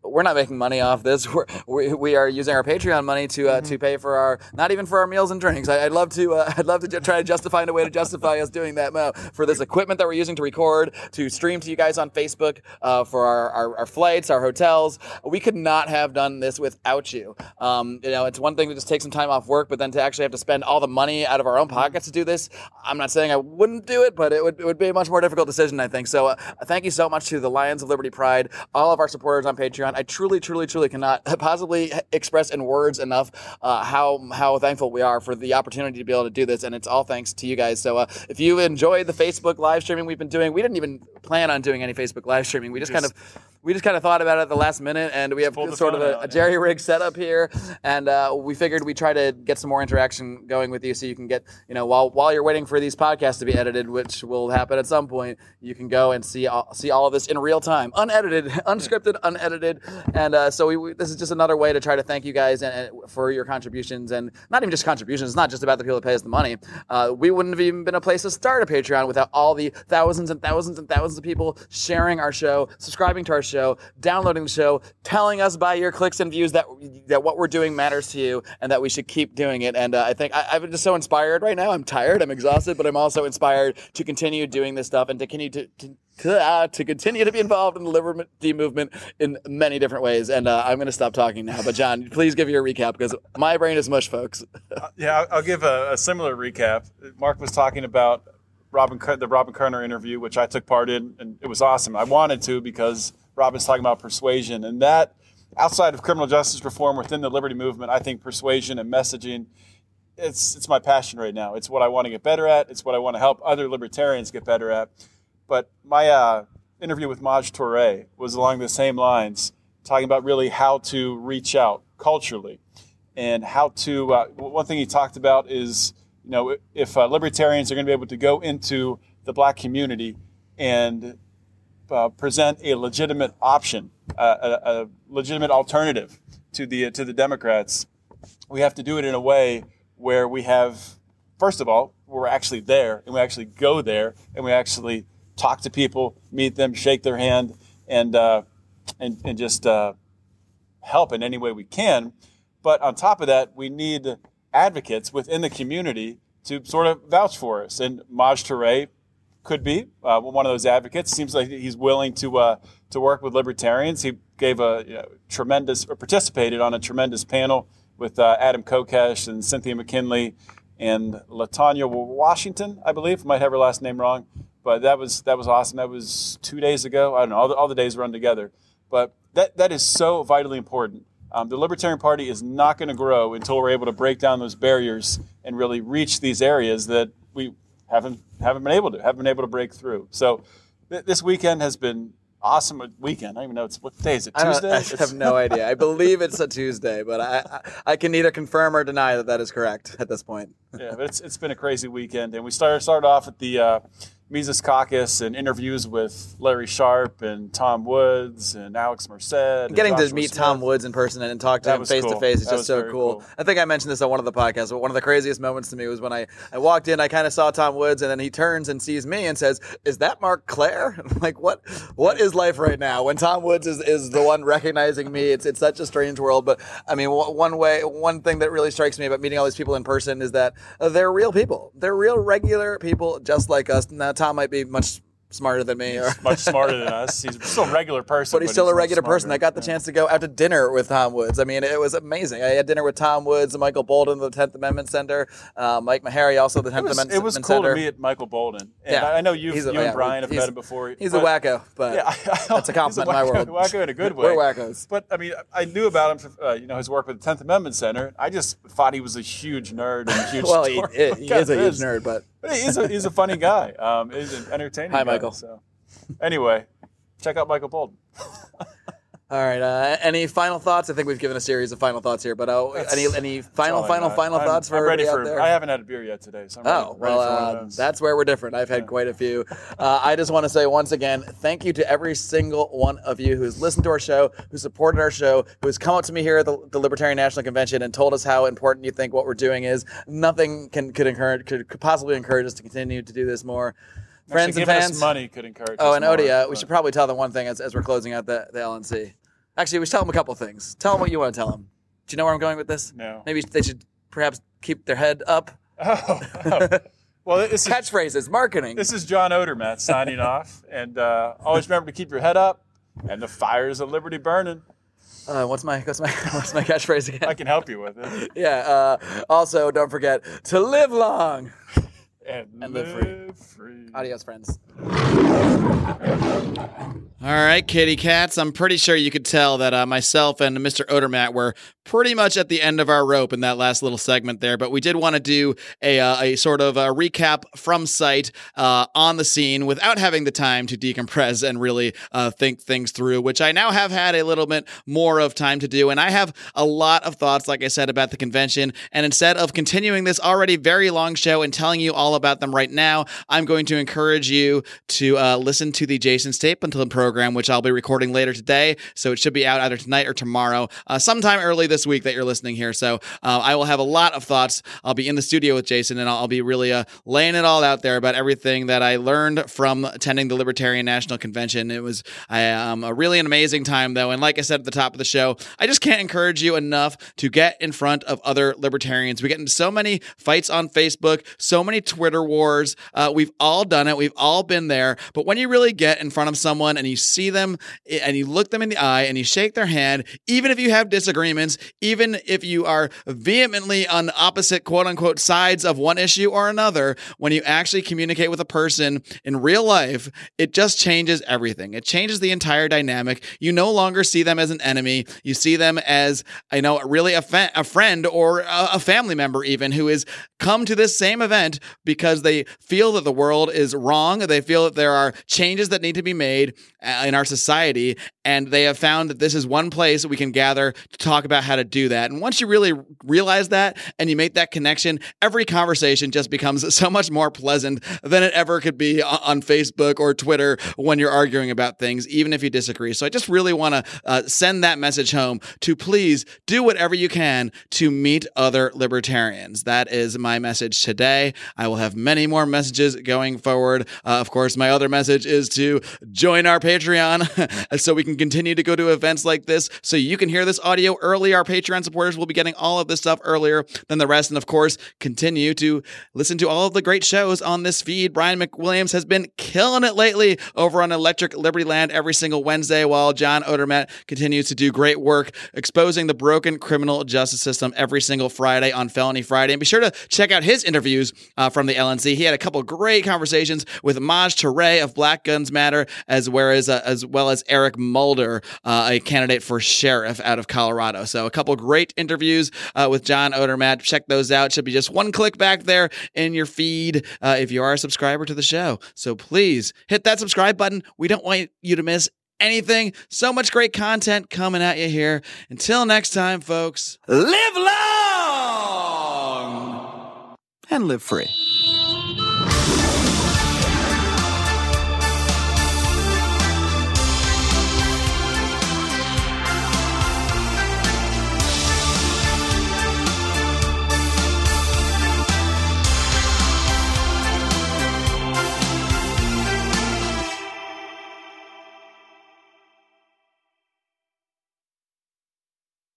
we're not making money off this. [LAUGHS] We're, we, we are using our Patreon money to uh, to pay for our not even for our meals and drinks. I, I'd love to uh, [LAUGHS] I'd love to ju- try to justify a way to justify us doing that now for this equipment that we're using to record, to stream to you guys on Facebook, uh, for our, our, our flights, our hotels. We could not have done this without you. Um, you know, it's one thing to just take some time off work, but then to actually have to spend all the money out of our own pockets to do this. I'm not saying I wouldn't do it, but it would, it would be a much more difficult decision, I think. So uh, thank you so much to the Lions of Liberty Pride, all of our supporters on Patreon. I truly, truly, truly cannot [LAUGHS] possibly express in words enough uh, how how thankful we are for the opportunity to be able to do this, and it's all thanks to you guys. So uh, if you enjoyed the Facebook live streaming we've been doing, we didn't even plan on doing any Facebook live streaming. We just, kind of we just kind of thought about it at the last minute, and we have sort of a, out, a jerry rig setup here, and uh, we figured we try to get some more interaction going with you, so you can get you know while while you're waiting for these podcasts to be edited, which will happen at some point, you can go and see all, see all of this in real time, unedited, [LAUGHS] unscripted, unedited, and uh, so we, we, this is just another way to try to thank you guys and, and for your contributions, and not even just contributions. It's not just about the people that pay us the money. Uh, we wouldn't have even been a place to start a Patreon without all the thousands and thousands and thousands of people sharing our show, subscribing to our show, downloading the show, telling us by your clicks and views that that what we're doing matters to you and that we should keep doing it. And uh, I think I, I'm just so inspired right now. I'm tired, I'm exhausted, but I'm also inspired to continue doing this stuff and to continue to. to to, uh, continue to be involved in the liberty movement in many different ways, and uh, I'm going to stop talking now. But John, please give your recap because my brain is mush, folks. [LAUGHS] Yeah, I'll, I'll give a, a similar recap. Marc was talking about Robin, the Robin Koerner interview, which I took part in, and it was awesome. I wanted to because Robin's talking about persuasion, and that outside of criminal justice reform within the liberty movement, I think persuasion and messaging. It's, it's my passion right now. It's what I want to get better at. It's what I want to help other libertarians get better at. But my uh, interview with Maj Toure was along the same lines, talking about really how to reach out culturally and how to. Uh, one thing he talked about is you know, if uh, libertarians are going to be able to go into the black community and uh, present a legitimate option, uh, a, a legitimate alternative to the to the Democrats, we have to do it in a way where we have, first of all, we're actually there and we actually go there and we actually talk to people, meet them, shake their hand, and uh, and and just uh, help in any way we can. But on top of that, we need advocates within the community to sort of vouch for us. And Maj Toure could be uh, one of those advocates. Seems like he's willing to uh, to work with libertarians. He gave a you know, tremendous, or participated on a tremendous panel with uh, Adam Kokesh and Cynthia McKinley and Latanya Washington, I believe. Might have her last name wrong, but that was that was awesome. That was two days ago. I don't know. All the, all the days run together, but that that is so vitally important. Um, the Libertarian Party is not going to grow until we're able to break down those barriers and really reach these areas that we haven't haven't been able to haven't been able to break through. So th- this weekend has been awesome weekend. I don't even know it's what day is it Tuesday. I It's- have no [LAUGHS] idea. I believe it's a Tuesday, but I, I I can neither confirm or deny that that is correct at this point. yeah, but it's it's been a crazy weekend, and we started started off at the uh, Mises Caucus and interviews with Larry Sharpe and Tom Woods and Alex Merced. and Getting to meet Smith. Tom Woods in person and talk to That him face to face is That just so cool. cool. I think I mentioned this on one of the podcasts, but one of the craziest moments to me was when I, I walked in, I kind of saw Tom Woods, and then he turns and sees me and says, "Is that Marc Clair?" [LAUGHS] I'm like, "What? What is life right now?" When Tom Woods is, is the one recognizing me, it's it's such a strange world. But I mean, one way, one thing that really strikes me about meeting all these people in person is that they're real people. They're real, regular people, just like us. Now, Tom might be much smarter than me, or much smarter than us. He's still a regular [LAUGHS] person, but he's still a much regular person. I got the chance to go out to dinner with Tom Woods. I mean, it was amazing. I had dinner with Tom Woods, and Michael Boldin, of the Tenth Amendment Center, uh, Mike Maharrey, also the It Tenth was, Amendment it was Center. cool to meet Michael Boldin. And Yeah. I I know you, He's you a- and yeah, Brian have he's- met him before. He's a wacko, but Yeah, [LAUGHS] I- that's a compliment in my world. Wacko in a good [LAUGHS] way. We're wackos. But I mean, I knew about him, for, uh, you know, his work with the Tenth Amendment Center. I just thought he was a huge nerd and a huge. Well, he, he, he is a huge nerd, but But he's a he's a funny guy. Um, he's an entertaining. Hi, guy, Michael. So, anyway, check out Michael Boldin. [LAUGHS] all right. Uh, any final thoughts? I think we've given a series of final thoughts here, but uh, any any final, final, got. final I'm- thoughts for I'm ready for. out there? I haven't had a beer yet today, so I'm Oh, ready well, one of uh, that's where we're different. I've had quite a few. Uh, I just want to say once again, thank you to every single one of you who's listened to our show, who supported our show, who's come up to me here at the, the Libertarian National Convention and told us how important you think what we're doing is. Nothing can could encourage could, could possibly encourage us to continue to do this more. Friends and fans. money could encourage. Oh, and more, Odia, we should probably tell them one thing as, as we're closing out the, the LNC. Actually, we should tell them a couple things. Tell them what you want to tell them. Do you know where I'm going with this? No. Maybe they should perhaps keep their head up. Oh, oh. [LAUGHS] well, this is Catchphrases, marketing. This is John Odermatt signing [LAUGHS] off, and uh, always remember to keep your head up and the fires of liberty burning. Uh, what's my what's my [LAUGHS] what's my catchphrase again? I can help you with it. Yeah. Uh, also, don't forget to live long. And, And live live free. free. Adios, friends. All right, kitty cats. I'm pretty sure you could tell that uh, myself and Mr. Odermatt were pretty much at the end of our rope in that last little segment there. But we did want to do a, uh, a sort of a recap from site uh, on the scene without having the time to decompress and really uh, think things through, which I now have had a little bit more of time to do. And I have a lot of thoughts, like I said, about the convention. And instead of continuing this already very long show and telling you all about them right now, I'm going to encourage you to uh, listen to the Jason Stapleton program, which I'll be recording later today. So it should be out either tonight or tomorrow, uh, sometime early this week that you're listening here. So uh, I will have a lot of thoughts. I'll be in the studio with Jason and I'll, I'll be really uh, laying it all out there about everything that I learned from attending the Libertarian National Convention. It was um, a really an amazing time, though. And like I said at the top of the show, I just can't encourage you enough to get in front of other libertarians. We get into so many fights on Facebook, so many Twitter wars. Uh, we've all done it. We've all been there. But when you really get in front of someone and you see them eh, and you look them in the eye and you shake their hand, even if you have disagreements, even if you are vehemently on opposite quote unquote sides of one issue or another, when you actually communicate with a person in real life, it just changes everything. It changes the entire dynamic. You no longer see them as an enemy. You see them as, I know, really a, fa- a friend or a, a family member, even who has come to this same event because they feel that the world is wrong. They feel that there are changes that need to be made. In our society. And they have found that this is one place we can gather to talk about how to do that. And once you really realize that and you make that connection, every conversation just becomes [LAUGHS] so much more pleasant than it ever could be on Facebook or Twitter when you're arguing about things, even if you disagree. So I just really want to uh, send that message home to please do whatever you can to meet other libertarians. That is my message today. I will have many more messages going forward. Uh, of course, my other message is to join our Patreon [LAUGHS] so we can continue to go to events like this so you can hear this audio early. Our Patreon supporters will be getting all of this stuff earlier than the rest. And of course, continue to listen to all of the great shows on this feed. Brian McWilliams has been killing it lately over on Electric Liberty Land every single Wednesday, while John Odermatt continues to do great work exposing the broken criminal justice system every single Friday on Felony Friday. And be sure to check out his interviews uh, from the LNC. He had a couple great conversations with Maj Toure of Black Guns Matter, as well as uh, as well as Eric Mulder, uh, a candidate for sheriff out of Colorado. So a couple great interviews uh, with John Odermatt. Check those out. Should be just one click back there in your feed uh, if you are a subscriber to the show. So please hit that subscribe button. We don't want you to miss anything. So much great content coming at you here. Until next time, folks, live long and live free.